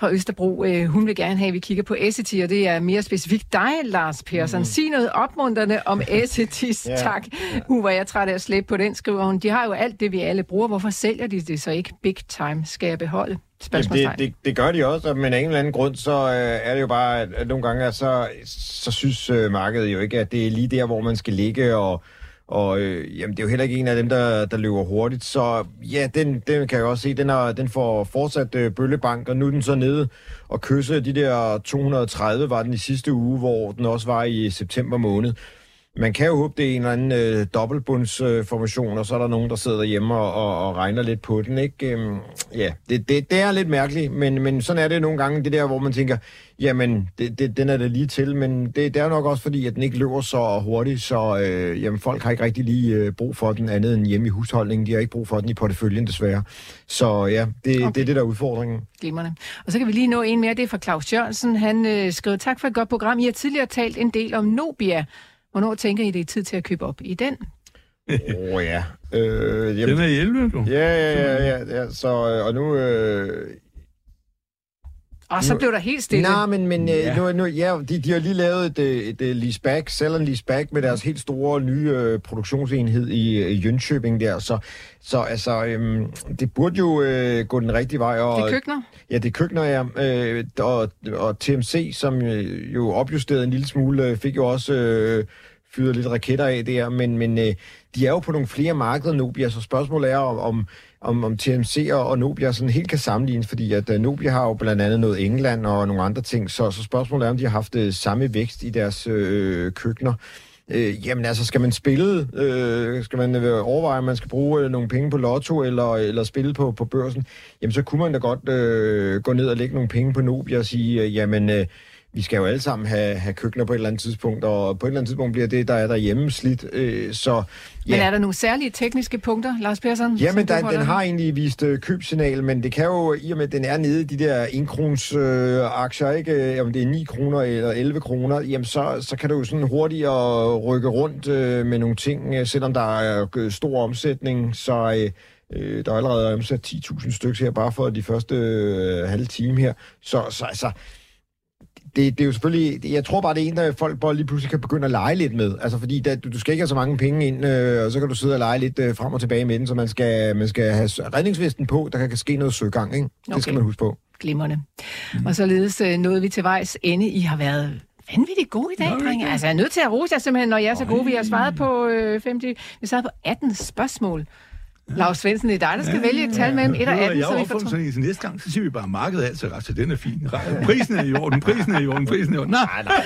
fra Østerbro. Øh, hun vil gerne have, at vi kigger på Essity, og det er mere specifikt dig, Lars Persson. Mm. Sig noget opmuntrende om Essitys, ja. tak. Hun var jeg træt af at slæbe på den, skriver hun. De har jo alt det, vi alle bruger. Hvorfor sælger de det så ikke big time? Skal jeg beholde? Jamen det, det, det gør de også, men af en eller anden grund, så øh, er det jo bare, at, at nogle gange, så, så synes øh, markedet jo ikke, at det er lige der, hvor man skal ligge, og og øh, jamen, det er jo heller ikke en af dem, der, der løber hurtigt. Så ja, den, den kan jeg også se, den, er, den får fortsat øh, bøllebank, og nu er den så nede og kysse de der 230 var den i sidste uge, hvor den også var i september måned. Man kan jo håbe, det er en eller anden øh, dobbeltbundsformation, øh, og så er der nogen, der sidder derhjemme og, og, og regner lidt på den. Ikke? Øhm, ja, det, det, det er lidt mærkeligt, men, men sådan er det nogle gange, det der, hvor man tænker, jamen, det, det, den er det lige til, men det, det er nok også fordi, at den ikke løber så hurtigt, så øh, jamen, folk har ikke rigtig lige øh, brug for den andet end hjemme i husholdningen. De har ikke brug for den i porteføljen, desværre. Så ja, det, okay. det er det, der er udfordringen. Glimmerne. Og så kan vi lige nå en mere, det er fra Claus Jørgensen. Han øh, skrev, tak for et godt program. I har tidligere talt en del om Nobia. Hvornår tænker I, det er tid til at købe op i den? Åh oh, ja. Øh, jamen, den er 11, du. Ja, ja, ja, ja, ja. Så, øh, og nu... Øh, og så blev der helt stille. Nej, men, men øh, ja. nu, nu, ja, de, de har lige lavet et, et, et leaseback, sell and leaseback med deres helt store nye øh, produktionsenhed i, i Jönköping der. Så, så altså, øhm, det burde jo øh, gå den rigtige vej. Og, det er køkkener? Ja, det er køkkener, ja. Øh, og, og TMC, som øh, jo opjusterede en lille smule, øh, fik jo også øh, fyret lidt raketter af der. Men, men øh, de er jo på nogle flere markeder, Nobia, så spørgsmålet er, om, om om, om TMC og, Nobia sådan helt kan sammenlignes, fordi at øh, Nobia har jo blandt andet noget England og nogle andre ting, så, så spørgsmålet er, om de har haft øh, samme vækst i deres øh, køkkener. Øh, jamen altså, skal man spille, øh, skal man øh, overveje, om man skal bruge nogle penge på lotto eller, eller spille på, på børsen, jamen så kunne man da godt øh, gå ned og lægge nogle penge på Nobia og sige, øh, jamen... Øh, vi skal jo alle sammen have, have køkkener på et eller andet tidspunkt, og på et eller andet tidspunkt bliver det, der er derhjemme, slidt. Øh, så, ja. Men er der nogle særlige tekniske punkter, Lars Persson? Jamen, der, den har egentlig vist øh, købsignal, men det kan jo, i og med at den er nede i de der 1 krons øh, aktier, ikke? Om det er 9 kroner eller 11 kroner, jamen så, så kan du jo sådan hurtigere rykke rundt øh, med nogle ting, øh, selvom der er øh, stor omsætning, så... Øh, Øh, der er allerede omsat 10.000 stykker her, bare for de første øh, halve time her. Så, så altså, det, det er jo selvfølgelig, jeg tror bare, det er en, der folk bare lige pludselig kan begynde at lege lidt med. Altså fordi der, du, du skal ikke have så mange penge ind, øh, og så kan du sidde og lege lidt øh, frem og tilbage med den, så man skal, man skal have redningsvesten på, der kan ske noget søgang, ikke? Det okay. skal man huske på. Glimrende. Mm. Og således øh, nåede vi til vejs ende. I har været vanvittigt gode i dag, drenge. Altså, jeg er nødt til at rose jer simpelthen, når jeg er så gode. Vi har svaret på øh, 50, vi svaret på 18 spørgsmål. Lars Svendsen, det er dig, der skal ja, vælge et tal mellem 1 og 18. Jeg har opfundet sådan en, så næste gang, så siger vi bare, markedet er altså ret, så den er fin. Prisen er i orden, prisen er i orden, prisen er i orden. Nej, nej,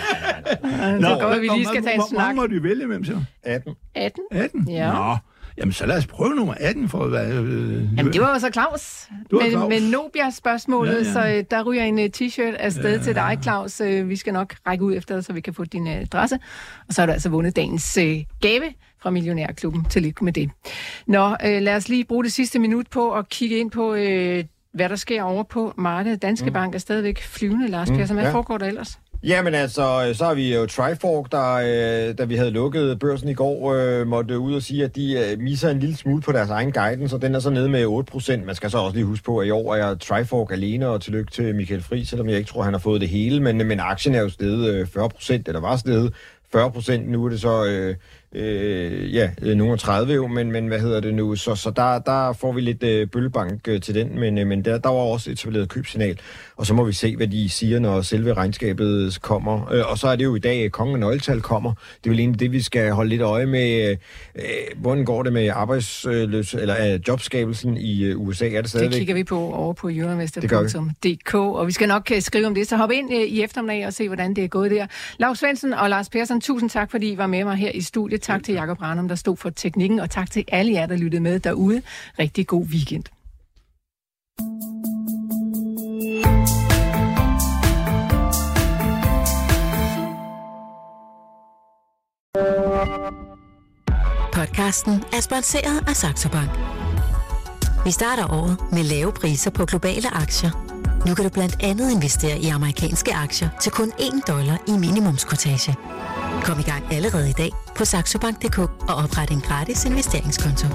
nej. nej. Så går vi lige skal tage en snak. Hvor må du vælge mellem så? 18. 18? 18? Ja. Nå. Jamen, så lad os prøve nummer 18 for at være... Øh, Jamen, det var jo så Claus. Men, Claus. men Nobia-spørgsmålet, ja, ja. så øh, der ryger en uh, t-shirt afsted ja, til dig, Claus. Uh, vi skal nok række ud efter så vi kan få din adresse. Og så har du altså vundet dagens uh, gave fra Millionærklubben. Tillykke med det. Nå, øh, lad os lige bruge det sidste minut på at kigge ind på, øh, hvad der sker over på markedet. Danske mm. Bank er stadigvæk flyvende, Lars mm, Persson. Hvad ja. foregår der ellers? Jamen altså, øh, så har vi jo Trifork, der, øh, da vi havde lukket børsen i går, øh, måtte ud og sige, at de øh, misser en lille smule på deres egen guidance, og den er så nede med 8%. Man skal så også lige huske på, at i år er Trifork alene, og tillykke til Michael Fri, selvom jeg ikke tror, han har fået det hele, men, men aktien er jo steget øh, 40%, eller var steget 40%, nu er det så... Øh, øh, ja, nogle 30 jo, men, men hvad hedder det nu? Så, så der, der får vi lidt øh, bøllebank øh, til den, men, øh, men der, der var også etableret købsignal, og så må vi se, hvad de siger, når selve regnskabet kommer. Øh, og så er det jo i dag, at kongen nøgletal kommer. Det er vel egentlig det, vi skal holde lidt øje med. Øh, hvordan går det med arbejdsløs eller øh, jobskabelsen i øh, USA? Er det stadigvæk? Det kigger vi på over på euroinvestor.dk, og vi skal nok øh, skrive om det, så hop ind øh, i eftermiddag og se, hvordan det er gået der. Lars Svendsen og Lars Persson, tusind tak, fordi I var med mig her i studiet. Tak til Jakob Ranum, der stod for teknikken, og tak til alle jer, der lyttede med derude. Rigtig god weekend. Podcasten er sponsoreret af Saxo Bank. Vi starter året med lave priser på globale aktier. Nu kan du blandt andet investere i amerikanske aktier til kun 1 dollar i minimumskortage. Kom i gang allerede i dag på saxobank.dk og opret en gratis investeringskonto.